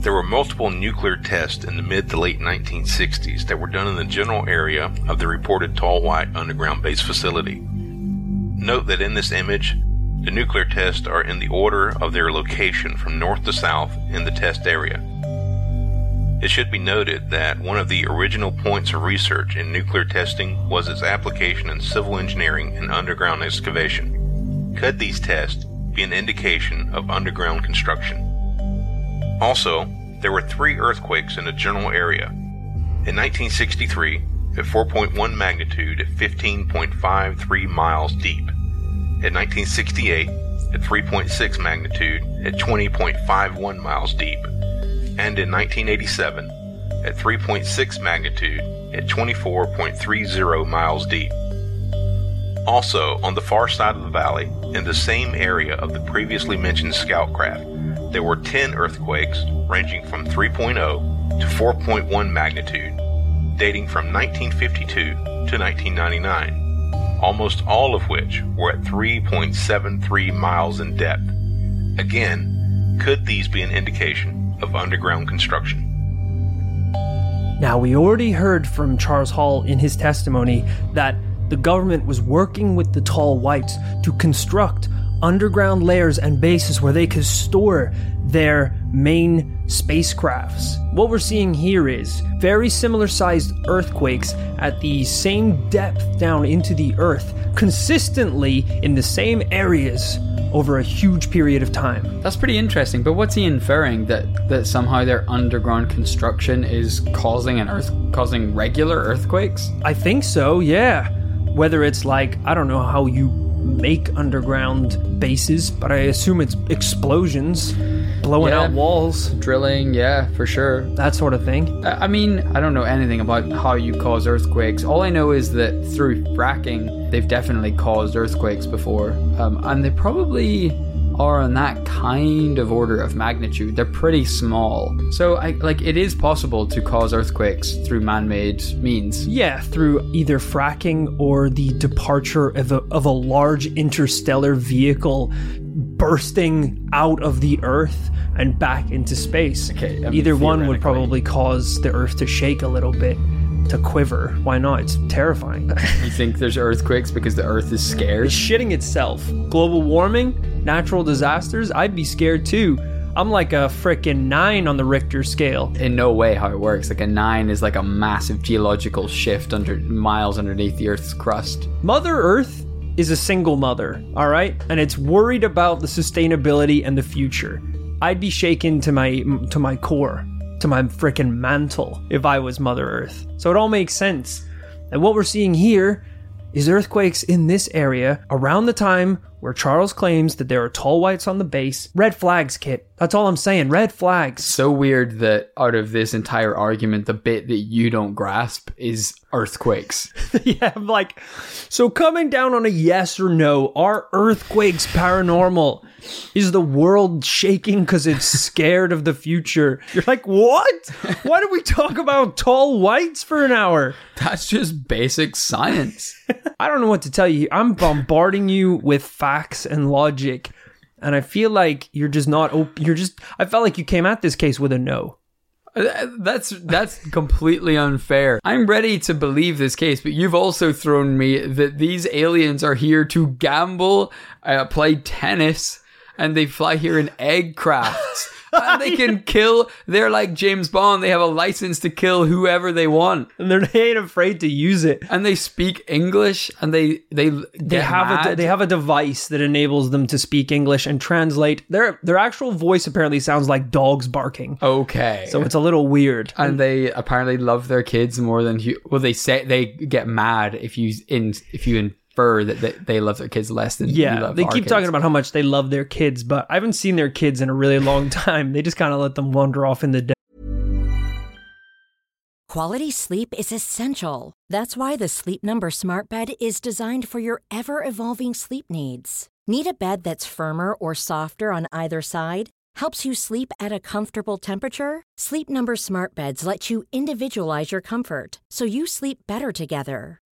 There were multiple nuclear tests in the mid to late 1960s that were done in the general area of the reported Tall White underground base facility. Note that in this image, the nuclear tests are in the order of their location from north to south in the test area. It should be noted that one of the original points of research in nuclear testing was its application in civil engineering and underground excavation. Could these tests be an indication of underground construction? Also, there were three earthquakes in the general area. In 1963, at 4.1 magnitude at 15.53 miles deep. In 1968, at 3.6 magnitude at 20.51 miles deep. And in 1987, at 3.6 magnitude at 24.30 miles deep. Also, on the far side of the valley, in the same area of the previously mentioned scout craft, there were 10 earthquakes ranging from 3.0 to 4.1 magnitude, dating from 1952 to 1999, almost all of which were at 3.73 miles in depth. Again, could these be an indication of underground construction? Now, we already heard from Charles Hall in his testimony that the government was working with the Tall Whites to construct underground layers and bases where they could store their main spacecrafts. What we're seeing here is very similar sized earthquakes at the same depth down into the earth, consistently in the same areas over a huge period of time. That's pretty interesting. But what's he inferring that that somehow their underground construction is causing an earth causing regular earthquakes? I think so, yeah. Whether it's like, I don't know how you make underground bases, but I assume it's explosions, blowing Yeah. out walls, Drilling, yeah, for sure. that sort of thing. I mean, I don't know anything about how you cause earthquakes. All I know is that through fracking, they've definitely caused earthquakes before, um, and they probably are on that kind of order of magnitude. They're pretty small, so I like it is possible to cause earthquakes through man-made means. Yeah, through either fracking or the departure of a, of a large interstellar vehicle bursting out of the Earth and back into space. Okay, I mean, either one would probably cause the Earth to shake a little bit, to quiver. Why not? It's terrifying. You think there's earthquakes because the Earth is scared? It's shitting itself. Global warming, natural disasters, I'd be scared too. I'm like a frickin' nine on the Richter scale. in no way how it works. Like a nine is like a massive geological shift under miles underneath the Earth's crust. Mother Earth is a single mother, all right? And it's worried about the sustainability and the future. I'd be shaken to my to my core, to my frickin' mantle if I was Mother Earth. So it all makes sense. And what we're seeing here is earthquakes in this area around the time where Charles claims that there are tall whites on the base. Red flags, Kit. That's all I'm saying. Red flags. So weird that out of this entire argument, the bit that you don't grasp is earthquakes. yeah, I'm like, so coming down on a yes or no, are earthquakes paranormal? Is the world shaking because it's scared of the future? You're like, what? Why do we talk about tall whites for an hour? That's just basic science. I don't know what to tell you. I'm bombarding you with facts and logic, and I feel like you're just not. Op- you're just. I felt like you came at this case with a no. Uh, That's that's completely unfair. I'm ready to believe this case, but you've also thrown me that these aliens are here to gamble, uh, play tennis, and they fly here in egg crafts. and they can kill. They're like James Bond. They have a license to kill whoever they want, And they're, they ain't afraid to use it. and they speak English, and they they they have a they have a device that enables them to speak English and translate their their actual voice apparently sounds like dogs barking. okay. So it's a little weird. and they apparently love their kids more than hu- well. They say they get mad if you in if you infer that they, they love their kids less than you Yeah, love they our keep kids. talking about how much they love their kids, but I haven't seen their kids in a really long time. They just kind of let them wander off in the day. Quality sleep is essential. That's why the Sleep Number Smart Bed is designed for your ever evolving sleep needs. Need a bed that's firmer or softer on either side? Helps you sleep at a comfortable temperature? Sleep Number Smart Beds let you individualize your comfort so you sleep better together.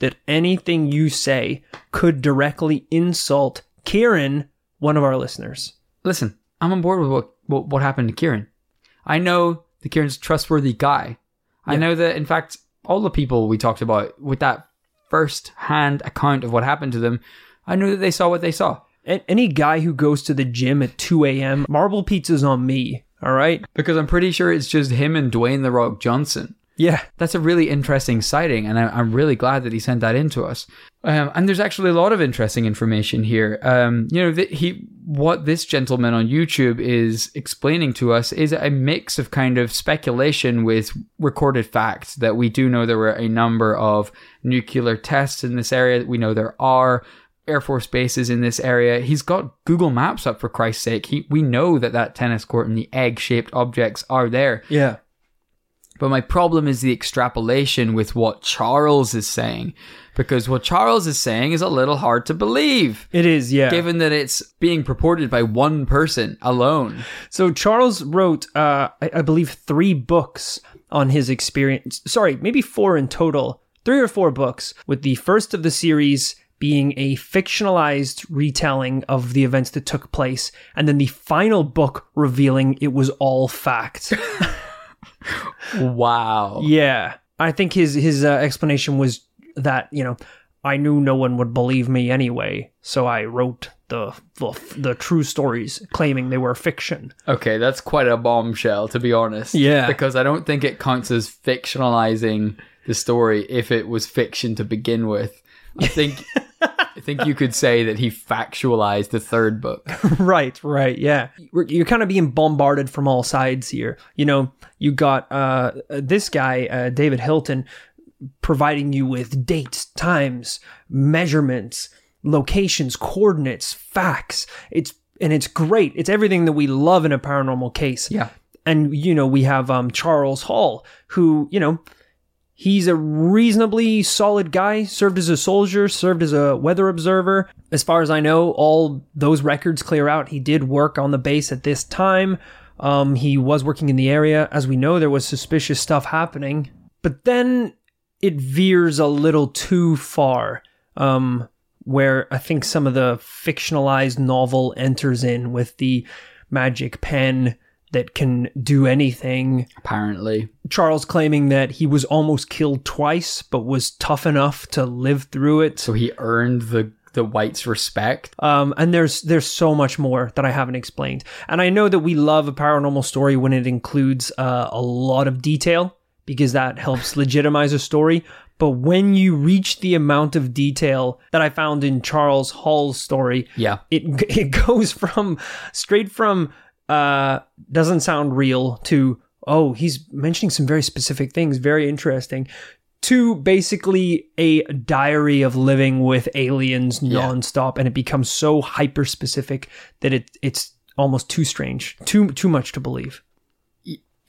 that anything you say could directly insult Kieran, one of our listeners. listen, I'm on board with what, what, what happened to Kieran. I know that Kieran's a trustworthy guy. I know that, in fact, all the people we talked about with that first hand account of what happened to them, I know that they saw what they saw. Any guy who goes to the gym at 2 a.m., marble pizza's on me, all right? Because I'm pretty sure it's just him and Dwayne The Rock Johnson. Yeah. That's a really interesting sighting, and I, I'm really glad that he sent that in to us. Um, and there's actually a lot of interesting information here. Um, you know, he what this gentleman on YouTube is explaining to us is a mix of kind of speculation with recorded facts. That we do know there were a number of nuclear tests in this area. We know there are. Air Force bases in this area. He's got Google Maps up for Christ's sake. He, we know that that tennis court and the egg-shaped objects are there. Yeah. But my problem is the extrapolation with what Charles is saying. Because what Charles is saying is a little hard to believe. It is, yeah. Given that it's being purported by one person alone. So Charles wrote, uh, I, I believe, three books on his experience. Sorry, maybe four in total. Three or four books, with the first of the series being a fictionalized retelling of the events that took place, and then the final book revealing it was all fact. Wow. yeah, I think his his uh, explanation was that you know I knew no one would believe me anyway, so I wrote the the, the true stories, claiming they were fiction. Okay, that's quite a bombshell, to be honest. Yeah. Because I don't think it counts as fictionalizing the story if it was fiction to begin with. I think. I think you could say that he factualized the third book. right, right, yeah. You're kind of being bombarded from all sides here. You know, you got uh, this guy, uh, David Hilton, providing you with dates, times, measurements, locations, coordinates, facts. It's and it's great. It's everything that we love in a paranormal case. Yeah. And you know, we have um, Charles Hall, who you know He's a reasonably solid guy, served as a soldier, served as a weather observer. As far as I know, all those records clear out. He did work on the base at this time. Um, he was working in the area. As we know, there was suspicious stuff happening. But then it veers a little too far, um, where I think some of the fictionalized novel enters in with the magic pen that can do anything. Apparently. Charles claiming that he was almost killed twice, but was tough enough to live through it. So he earned the the whites' respect. Um, and there's there's so much more that I haven't explained. And I know that we love a paranormal story when it includes uh, a lot of detail because that helps legitimize a story. But when you reach the amount of detail that I found in Charles Hall's story, Yeah. it it goes from straight from uh doesn't sound real to oh he's mentioning some very specific things very interesting to basically a diary of living with aliens nonstop. And it becomes so hyper specific that it it's almost too strange too too much to believe.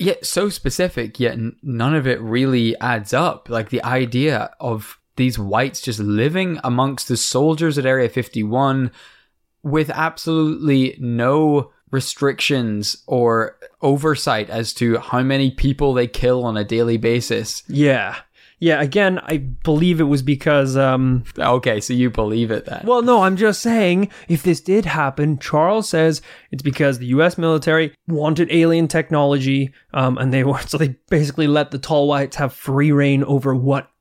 Yeah, so specific, yet none of it really adds up. Like the idea of these whites just living amongst the soldiers at Area 51 with absolutely no restrictions or oversight as to how many people they kill on a daily basis. yeah yeah again i believe it was because um Okay, so you believe it then. Well, no, I'm just saying if this did happen, Charles says it's because the U.S. military wanted alien technology, um, and they were so they basically let the tall whites have free reign over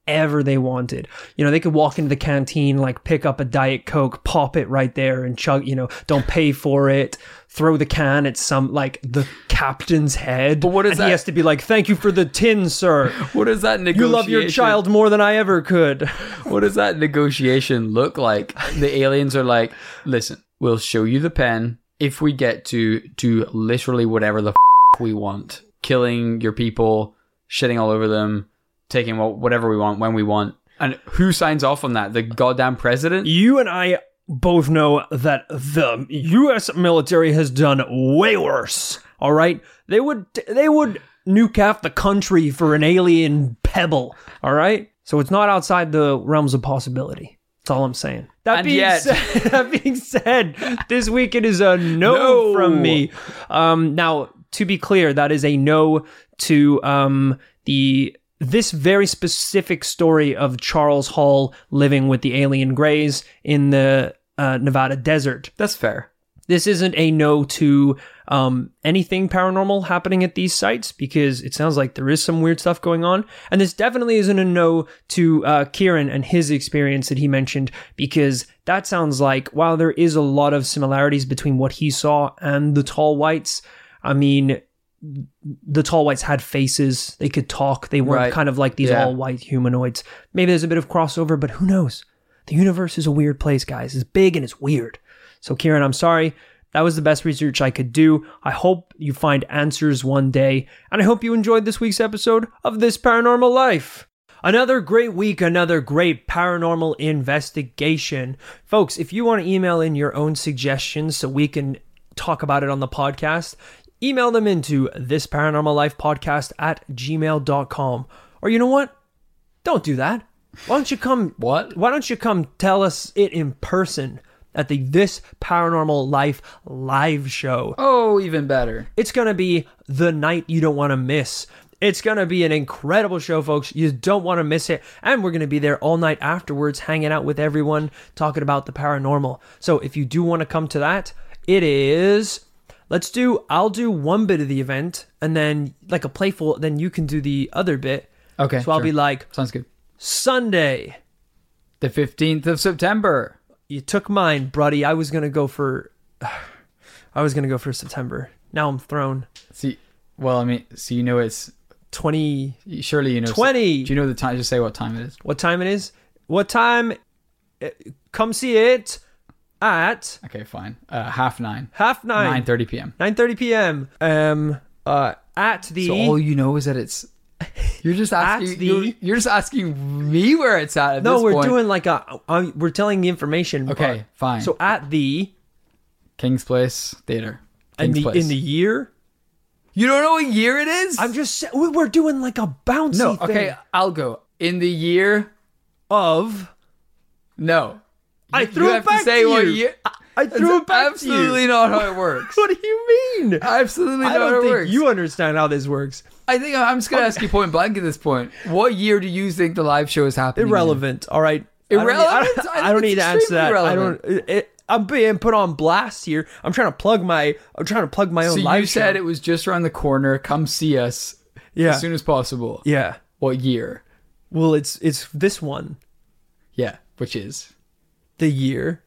whatever they wanted. You know, they could walk into the canteen, like pick up a diet coke, pop it right there, and chug. You know, don't pay for it. Throw the can at some like the captain's head. But what is and that- He has to be like, "Thank you for the tin, sir. what is that negotiation? You love your child more than I ever could." What does that negotiation look like? The aliens are like, listen, we'll show you the pen if we get to do literally whatever the f- we want, killing your people, shitting all over them, taking wha- whatever we want when we want. And who signs off on that? The goddamn president? You and I both know that the U.S. military has done way worse. All right, they would they would nuke half the country for an alien pebble. All right, so it's not outside the realms of possibility. That's all I'm saying. That And being yet- said, that being said, this week it is a no, No. from me. Um, now, to be clear, that is a no to um, the this very specific story of Charles Hall living with the alien Greys in the uh, Nevada desert. That's fair. This isn't a no to um, anything paranormal happening at these sites because it sounds like there is some weird stuff going on. And this definitely isn't a no to uh, Kieran and his experience that he mentioned because that sounds like while there is a lot of similarities between what he saw and the tall whites, I mean, the tall whites had faces, they could talk, they weren't Right. kind of like these Yeah. all white humanoids. Maybe there's a bit of crossover, but who knows? The universe is a weird place, guys. It's big and it's weird. So, Kieran, I'm sorry. That was the best research I could do. I hope you find answers one day, and I hope you enjoyed this week's episode of This Paranormal Life. Another great week, another great paranormal investigation. Folks, if you want to email in your own suggestions so we can talk about it on the podcast, email them into this paranormal life podcast at gmail.com. Or you know what? Don't do that. Why don't you come What? Why don't you come tell us it in person at the This Paranormal Life live show? Oh, even better. It's going to be the night you don't want to miss. It's going to be an incredible show, folks. You don't want to miss it. And we're going to be there all night afterwards, hanging out with everyone, talking about the paranormal. So if you do want to come to that, it is. Let's do. I'll do one bit of the event, and then like a playful. Then you can do the other bit. Okay. So I'll be like Sounds good. Sunday. The 15th of September. You took mine, Bruddy. I was gonna go for. I was gonna go for September. Now I'm thrown. See, well, I mean, so you know it's. Twenty. Surely you know. 20. Do you know the time? Just say what time it is. What time it is? What time? uh, Come see it at Okay, fine. Uh, half nine. half nine. 9.30 p.m. Nine thirty p.m. Um. Uh. At the. So all you know is that it's. You're just asking. the- you're, you're just asking me where it's at. at no, this we're point. doing like a. Uh, we're telling the information. Okay, but- fine. So at the King's Place Theater. in King's the Place. in the year. You don't know what year it is? I'm just. sa- we- We're doing like a bouncy. no. thing Okay, I'll go. In the year. Of. No. I threw you it have back to say to what you. I threw it back absolutely to you. not how it works. What do you mean? Absolutely I not don't how it think works. you understand how this works. I think I'm just gonna ask you point blank at this point. What year do you think the live show is happening? in? Irrelevant. All right. I don't need- Irrelevant? I I don't, I need to answer that. I don't. It- I'm being put on blast here. I'm trying to plug my. I'm trying to plug my own So live you said show. it was just around the corner. Come see us Yeah. as soon as possible. yeah. What year? Well, it's it's this one. Yeah, which is The year,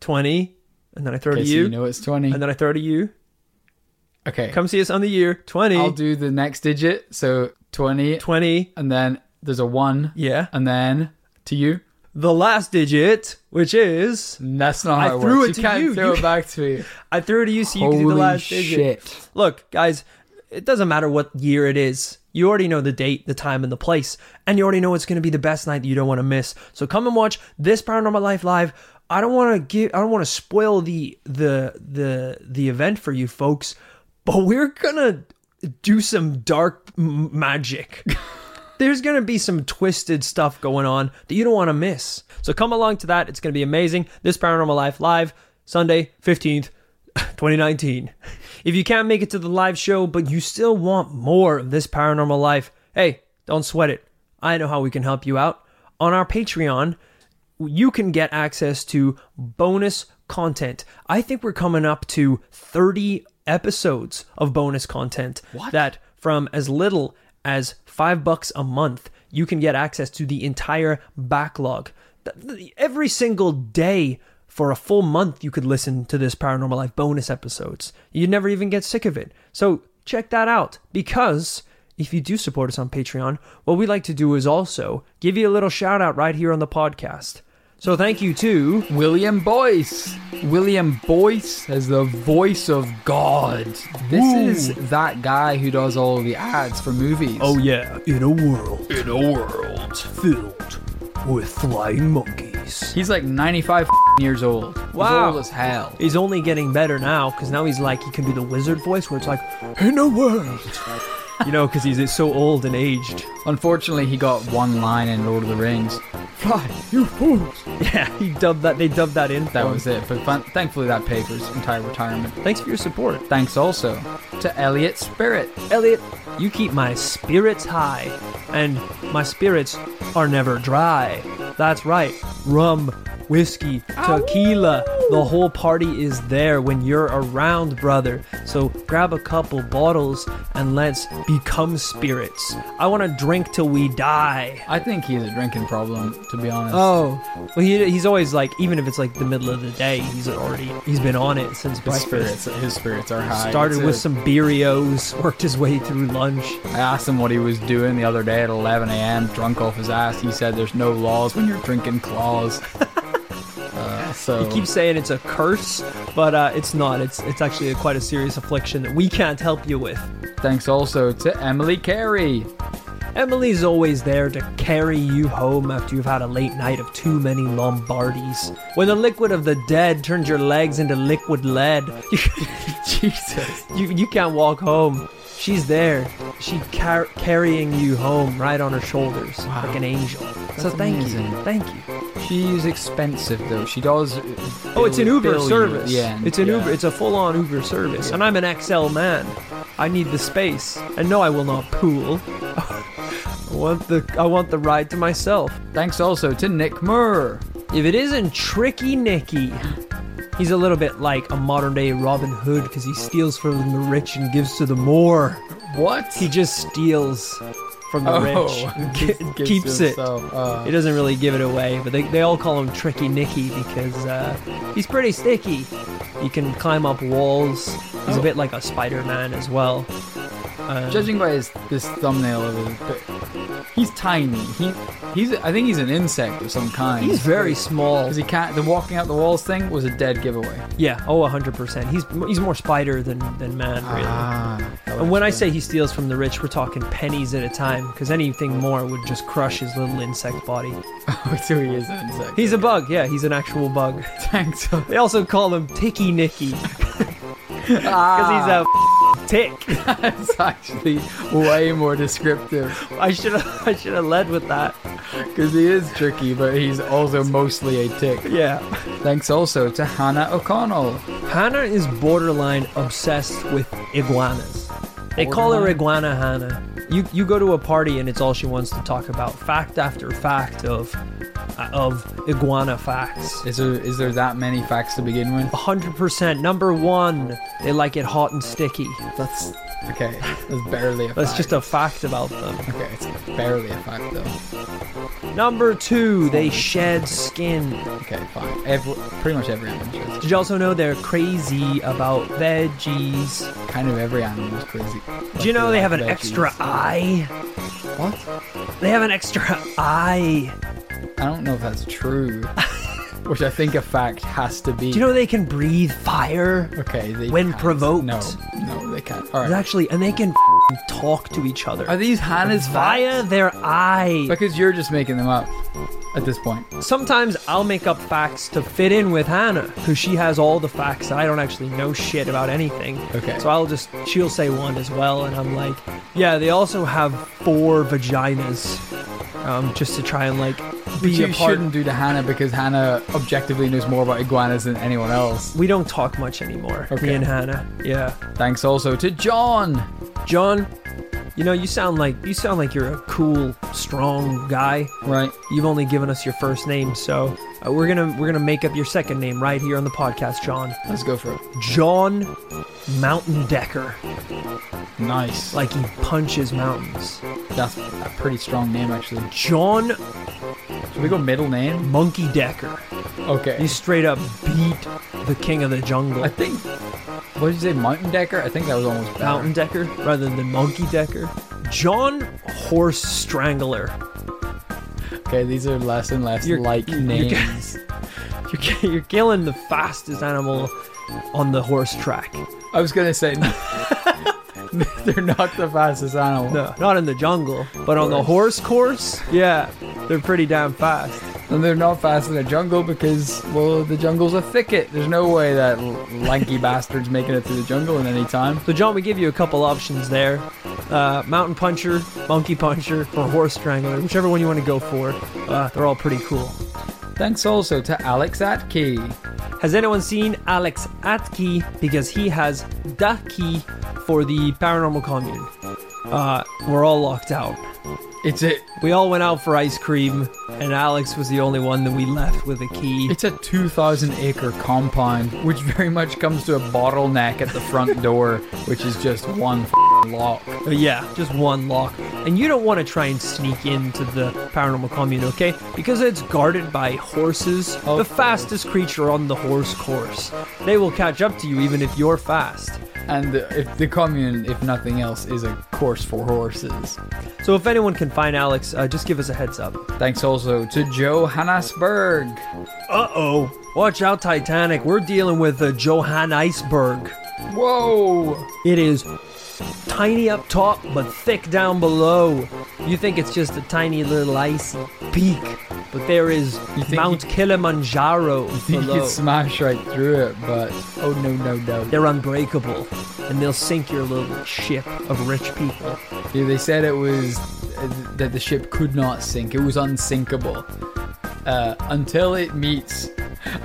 twenty, and then I throw okay. to So you, you know it's twenty. and then I throw to you. okay, Come see us on the year twenty. I'll do the next digit. So twenty, twenty. and then there's a one, Yeah. and then to you. The last digit, which is That's not I how it threw works. it to you can't you. throw You- it back to me. I threw it to you so you can do the Holy last digit. shit. Look, guys, it doesn't matter what year it is. You already know the date, the time, and the place, and you already know it's going to be the best night that you don't want to miss. So come and watch this Paranormal Life live. I don't want to give, I don't want to spoil the the the the event for you folks, but we're gonna do some dark m- magic. There's to be some twisted stuff going on that you don't want to miss. So come along to that. It's going to be amazing. This Paranormal Life live Sunday, 15th, 2019. If you can't make it to the live show, but you still want more of this paranormal life, hey, don't sweat it. I know how we can help you out. On our Patreon, you can get access to bonus content. I think we're coming up to 30 episodes of bonus content what? that from as little as 5 bucks a month, you can get access to the entire backlog. Every single day for a full month you could listen to this paranormal life bonus episodes. You'd never even get sick of it. So, check that out because if you do support us on Patreon, what we like to do is also give you a little shout out right here on the podcast. So thank you to William Boyce. William Boyce as the voice of God. This is that guy who does all the ads for movies. Oh yeah, in a world in a world filled with flying monkeys. Voice. He's like 95 years old. Wow. He's old as hell. He's only getting better now because now he's like he can do the wizard voice where it's like in a world, you know, because he's so old and aged. Unfortunately, he got one line in Lord of the Rings. Fly, you fools! Yeah, he dubbed that. They dubbed that in. That was it. But fun, thankfully, that paid for his entire retirement. Thanks for your support, Thanks also to Elliot Spirit. Elliot. You keep my spirits high, and my spirits are never dry. That's right. Rum, whiskey, tequila. The whole party is there when you're around, brother. So grab a couple bottles and let's become spirits. I want to drink till we die. I think he has a drinking problem, to be honest. Oh, well, he, he's always like, even if it's like the middle of the day, he's already he's been on it since his breakfast. spirits, his spirits are high. Started with some Beerios, worked his way through lunch. I asked him what he was doing the other day at 11 a.m. drunk off his ass. He said there's no laws when you're drinking claws. uh, so He keeps saying it's a curse, but uh, it's not. It's it's actually a, quite a serious affliction that we can't help you with. thanks also to Emily Carey. Emily's always there to carry you home after you've had a late night of too many Lombardis. When the liquid of the dead turns your legs into liquid lead, you, Jesus. you, you can't walk home. She's there. She car- carrying you home right on her shoulders like an angel. so thank amazing. you, thank you. She's expensive though. She does. Oh, it's an Uber bill you service. Yeah. It's an Yeah. Uber. It's a full-on Uber service, and I'm an XL man. I need the space, and no, I will not pool. I want the I want the ride to myself. Thanks also to Nick Murr. If it isn't Tricky Nicky, he's a little bit like a modern-day Robin Hood because he steals from the rich and gives to the poor. What? He just steals from the Oh, rich, and gives- keeps it. uh. He doesn't really give it away, but they, they all call him Tricky Nicky because uh, he's pretty sticky. He can climb up walls. He's a bit like a Spider-Man as well. Uh, Judging by his this thumbnail of his, he's tiny. He he's I think he's an insect of some kind. he's very small. because he can't. The walking out the walls thing was a dead giveaway. Yeah, oh, 100%. He's he's more spider than, than man, really. Ah, and when I say he steals from the rich, we're talking pennies at a time, because anything more would just crush his little insect body. Oh, so he is an insect. He's a bug, yeah, he's an actual bug. Thanks. They also call him Ticky Nicky, because Ah. he's a tick. That's actually way more descriptive I should have I should have led with that. because he is tricky, but he's also mostly a tick. Yeah. Thanks also to Hannah O'Connell. Hannah is borderline obsessed with iguanas. They call her Iguana Hannah. You you go to a party and it's all she wants to talk about. Fact after fact of of iguana facts. Is there is there that many facts to begin with? 100% number 1. They like it hot and sticky. That's okay. That's barely a. That's fact. just a fact about them. Okay, it's barely a fact though. Number 2, they shed skin. Okay, fine. Every, pretty much every animal is. Did you also know they're crazy about veggies? Kind of every animal is crazy. Do you know they have an Veggies. extra eye? What? They have an extra eye. I don't know if that's true. Which I think a fact has to be. Do you know they can breathe fire? Okay, they when can't. provoked? No, no, they can't. All right. Actually, and they can talk to each other Are these Hannah's via facts? their eye. Because you're just making them up at this point. Sometimes I'll make up facts to fit in with Hannah because she has all the facts and I don't actually know shit about anything. Okay. So I'll just she'll say one as well, and I'm like, yeah, they also have four vaginas, um, just to try and like be you a part. shouldn't do to Hannah because Hannah objectively knows more about iguanas than anyone else. We don't talk much anymore. Okay. Me and Hannah. Yeah. Thanks also to John. John, you know you sound like you sound like you're a cool, strong guy. Right. You've only given us your first name, so uh, we're gonna we're gonna make up your second name right here on the podcast, John. Let's go for it. John Mountain Decker, Nice. like he punches mountains. that's a pretty strong name actually. John Should we go middle name? Monkey Decker. Okay. He straight up beat the king of the jungle. I think. What did you say? Mountain Decker? I think that was almost better. Mountain Decker rather than Monkey Decker. John Horse Strangler. Okay, these are less and less You're- like you're- names. You're, you're killing the fastest animal on the horse track. I was gonna say they're not the fastest animal. No, not in the jungle, but on the horse course, yeah, they're pretty damn fast. And they're not fast in a jungle because, well, the jungle's a thicket. There's no way that lanky bastard's making it through the jungle in any time. So, John, we give you a couple options there uh, Mountain Puncher, Monkey Puncher, or Horse Strangler, whichever one you want to go for. Uh, they're all pretty cool. Thanks also to Alex Atke. Has anyone seen Alex Atke? Because he has the key for the paranormal commune. Uh, we're all locked out. It's a We all went out for ice cream, and Alex was the only one that we left with a key. it's a 2,000 acre compound, which very much comes to a bottleneck at the front door, which is just one f***ing lock. Uh, yeah, just one lock. And you don't want to try and sneak into the paranormal commune, okay? Because it's guarded by horses, Oh. the fastest creature on the horse course. They will catch up to you even if you're fast. And the, if the commune, if nothing else, is a course for horses. So if anyone can find Alex, uh, just give us a heads up. Thanks also to Joe Hannasberg. Uh oh. Watch out, Titanic. We're dealing with a Johann Iceberg. Whoa! It is tiny up top, but thick down below. You think it's just a tiny little icy peak, but there is think Mount Kilimanjaro You below. You could smash right through it, but oh no, no, no. They're unbreakable, and they'll sink your little ship of rich people. Yeah, they said it was uh, that the ship could not sink. It was unsinkable uh, until it meets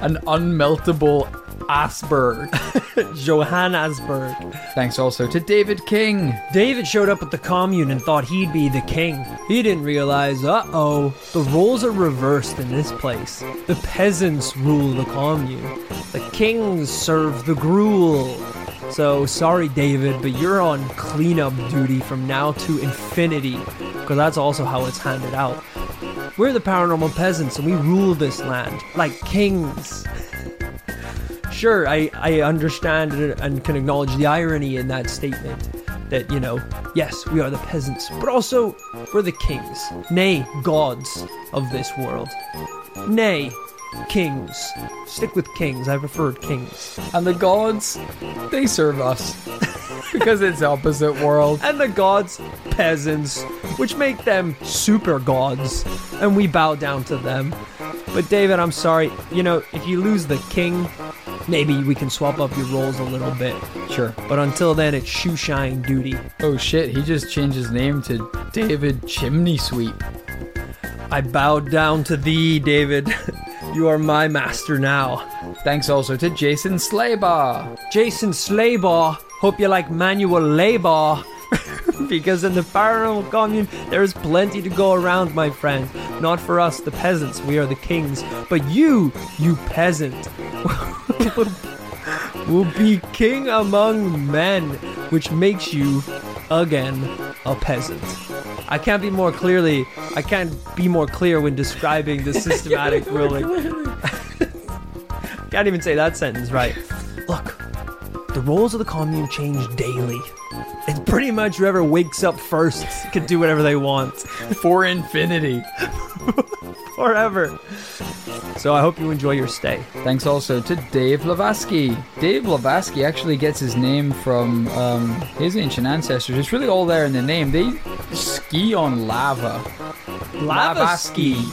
an unmeltable iceberg. Johann Asberg. Thanks also to David King. David showed up at the commune and thought he'd be the king. He didn't realize, uh oh, the roles are reversed in this place. The peasants rule the commune, the kings serve the gruel. So sorry, David, but you're on cleanup duty from now to infinity, because that's also how it's handed out. We're the paranormal peasants and we rule this land like kings. Sure, I, I understand and- can acknowledge the irony in that statement. That, you know, yes, we are the peasants, but also we're the kings, nay, gods of this world. Nay, kings. Stick with kings, I preferred kings. And the gods, they serve us. because it's opposite world. And the gods, peasants, which make them super gods, and we bow down to them. But David, I'm sorry, you know, if you lose the king, maybe we can swap up your roles a little bit. Sure. But until then, it's shoe shine duty. Oh shit, he just changed his name to David Chimney Sweep. I bowed down to thee, David. You are my master now. Thanks also to Jason Slaybaugh. Jason Slaybaugh, hope you like manual labor. because in the paranormal commune, there is plenty to go around, my friend. Not for us, the peasants, we are the kings. But you, you peasant, will be king among men, which makes you, again, a peasant. I can't be more clearly, I can't be more clear when describing the systematic ruling. Can't even say that sentence right. Look, the roles of the commune change daily. Pretty much whoever wakes up first can do whatever they want For infinity. forever. So I hope you enjoy your stay. Thanks also to Dave Lavatsky. Dave Lavatsky actually gets his name from um, his ancient ancestors. It's really all there in the name. They ski on lava. Lava ski.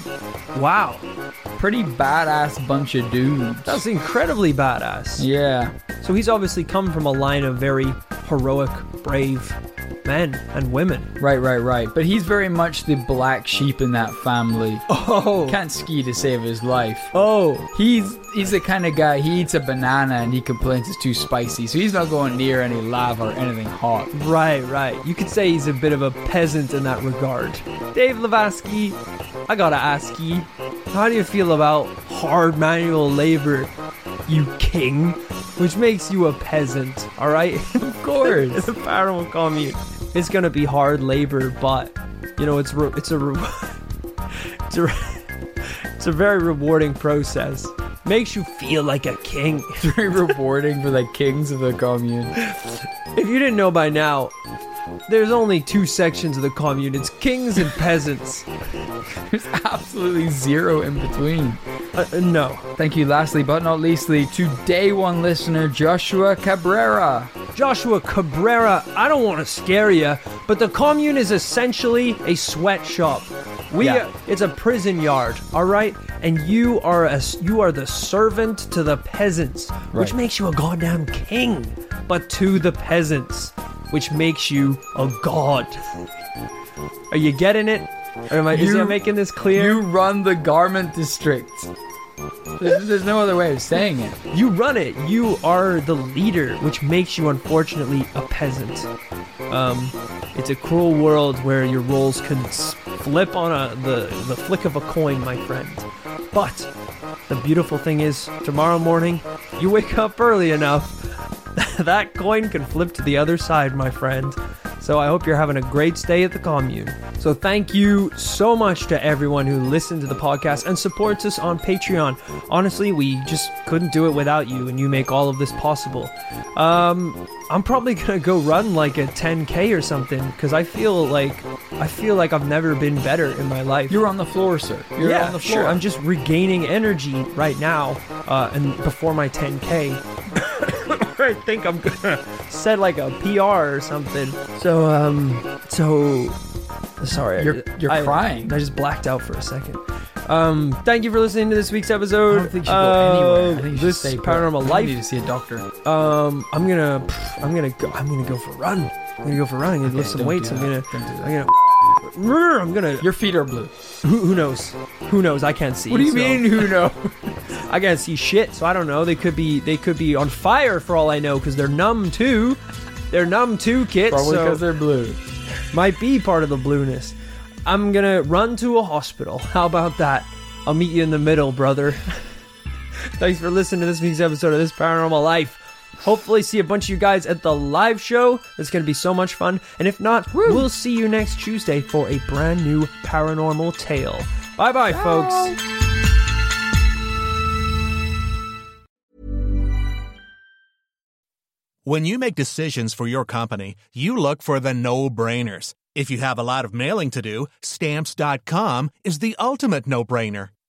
Wow, Pretty badass bunch of dudes. that's incredibly badass. Yeah. So he's obviously come from a line of very heroic, brave men and women. Right, right, right. But he's very much the black sheep in that family. Oh, Can't ski to save his life. oh, He's he's the kind of guy he eats a banana and he complains it's too spicy, so he's not going near any lava or anything hot. right, right. You could say he's a bit of a peasant in that regard. Dave Lavatsky, I gotta ask you, how do you feel about hard manual labor, you king? Which makes you a peasant, alright? Of course. it's a paranormal commune. It's gonna be hard labor, but you know it's re- it's a re- it's a re- it's a very rewarding process. Makes you feel like a king. It's very rewarding for the kings of the commune. If you didn't know by now, there's only two sections of the commune. It's kings and peasants. There's absolutely zero in between. Uh, uh, no, Thank you, lastly but not leastly, to day one listener Joshua Cabrera. Joshua Cabrera, I don't want to scare you, but the commune is essentially a sweatshop. We, Yeah. uh, it's a prison yard, all right. and you are a you are the servant to the peasants, which makes you a goddamn king, but to the peasants, which makes you a god. Are you getting it? Or am I, is You- I making this clear? You run the garment district. There's, there's no other way of saying it. You run it. You are the leader, which makes you, unfortunately, a peasant. Um, it's a cruel world where your roles can flip on a the the flick of a coin, my friend. But the beautiful thing is, tomorrow morning, you wake up early enough, that coin can flip to the other side, my friend. So I hope you're having a great stay at the commune. So thank you so much to everyone who listened to the podcast and supports us on Patreon. Honestly, we just couldn't do it without you, and you make all of this possible. Um, I'm probably gonna go run like a 10k or something because I feel like I feel like I've never been better in my life. You're on the floor, sir. You're yeah, on the floor. sure. I'm just regaining energy right now, uh, and before my 10k. I think I'm gonna set like a PR or something. So, um, so sorry, You're- you're I- crying. I just blacked out for a second. Um, thank you for listening to this week's episode. I don't think you should go anywhere. I think you should this stay put. paranormal I life. need to see a doctor. Um, I'm gonna, I'm gonna go. I'm gonna go for a run. I'm gonna go for a run. I'm gonna lift some weights. I'm gonna, I'm gonna, I'm gonna. Your feet are blue. Who, who knows? Who knows? I can't see. What do you so- mean? Who knows? I can't see shit, so I don't know. They could be, they could be on fire for all I know, because they're numb too. They're numb too, kit. Probably so because they're blue. might be part of the blueness. I'm gonna run to a hospital. How about that? I'll meet you in the middle, brother. Thanks for listening to this week's episode of This Paranormal Life. Hopefully, see a bunch of you guys at the live show. It's gonna be so much fun. And if not, we'll see you next Tuesday for a brand new paranormal tale. Bye bye, folks. When you make decisions for your company, you look for the no brainers. If you have a lot of mailing to do, stamps.com is the ultimate no brainer.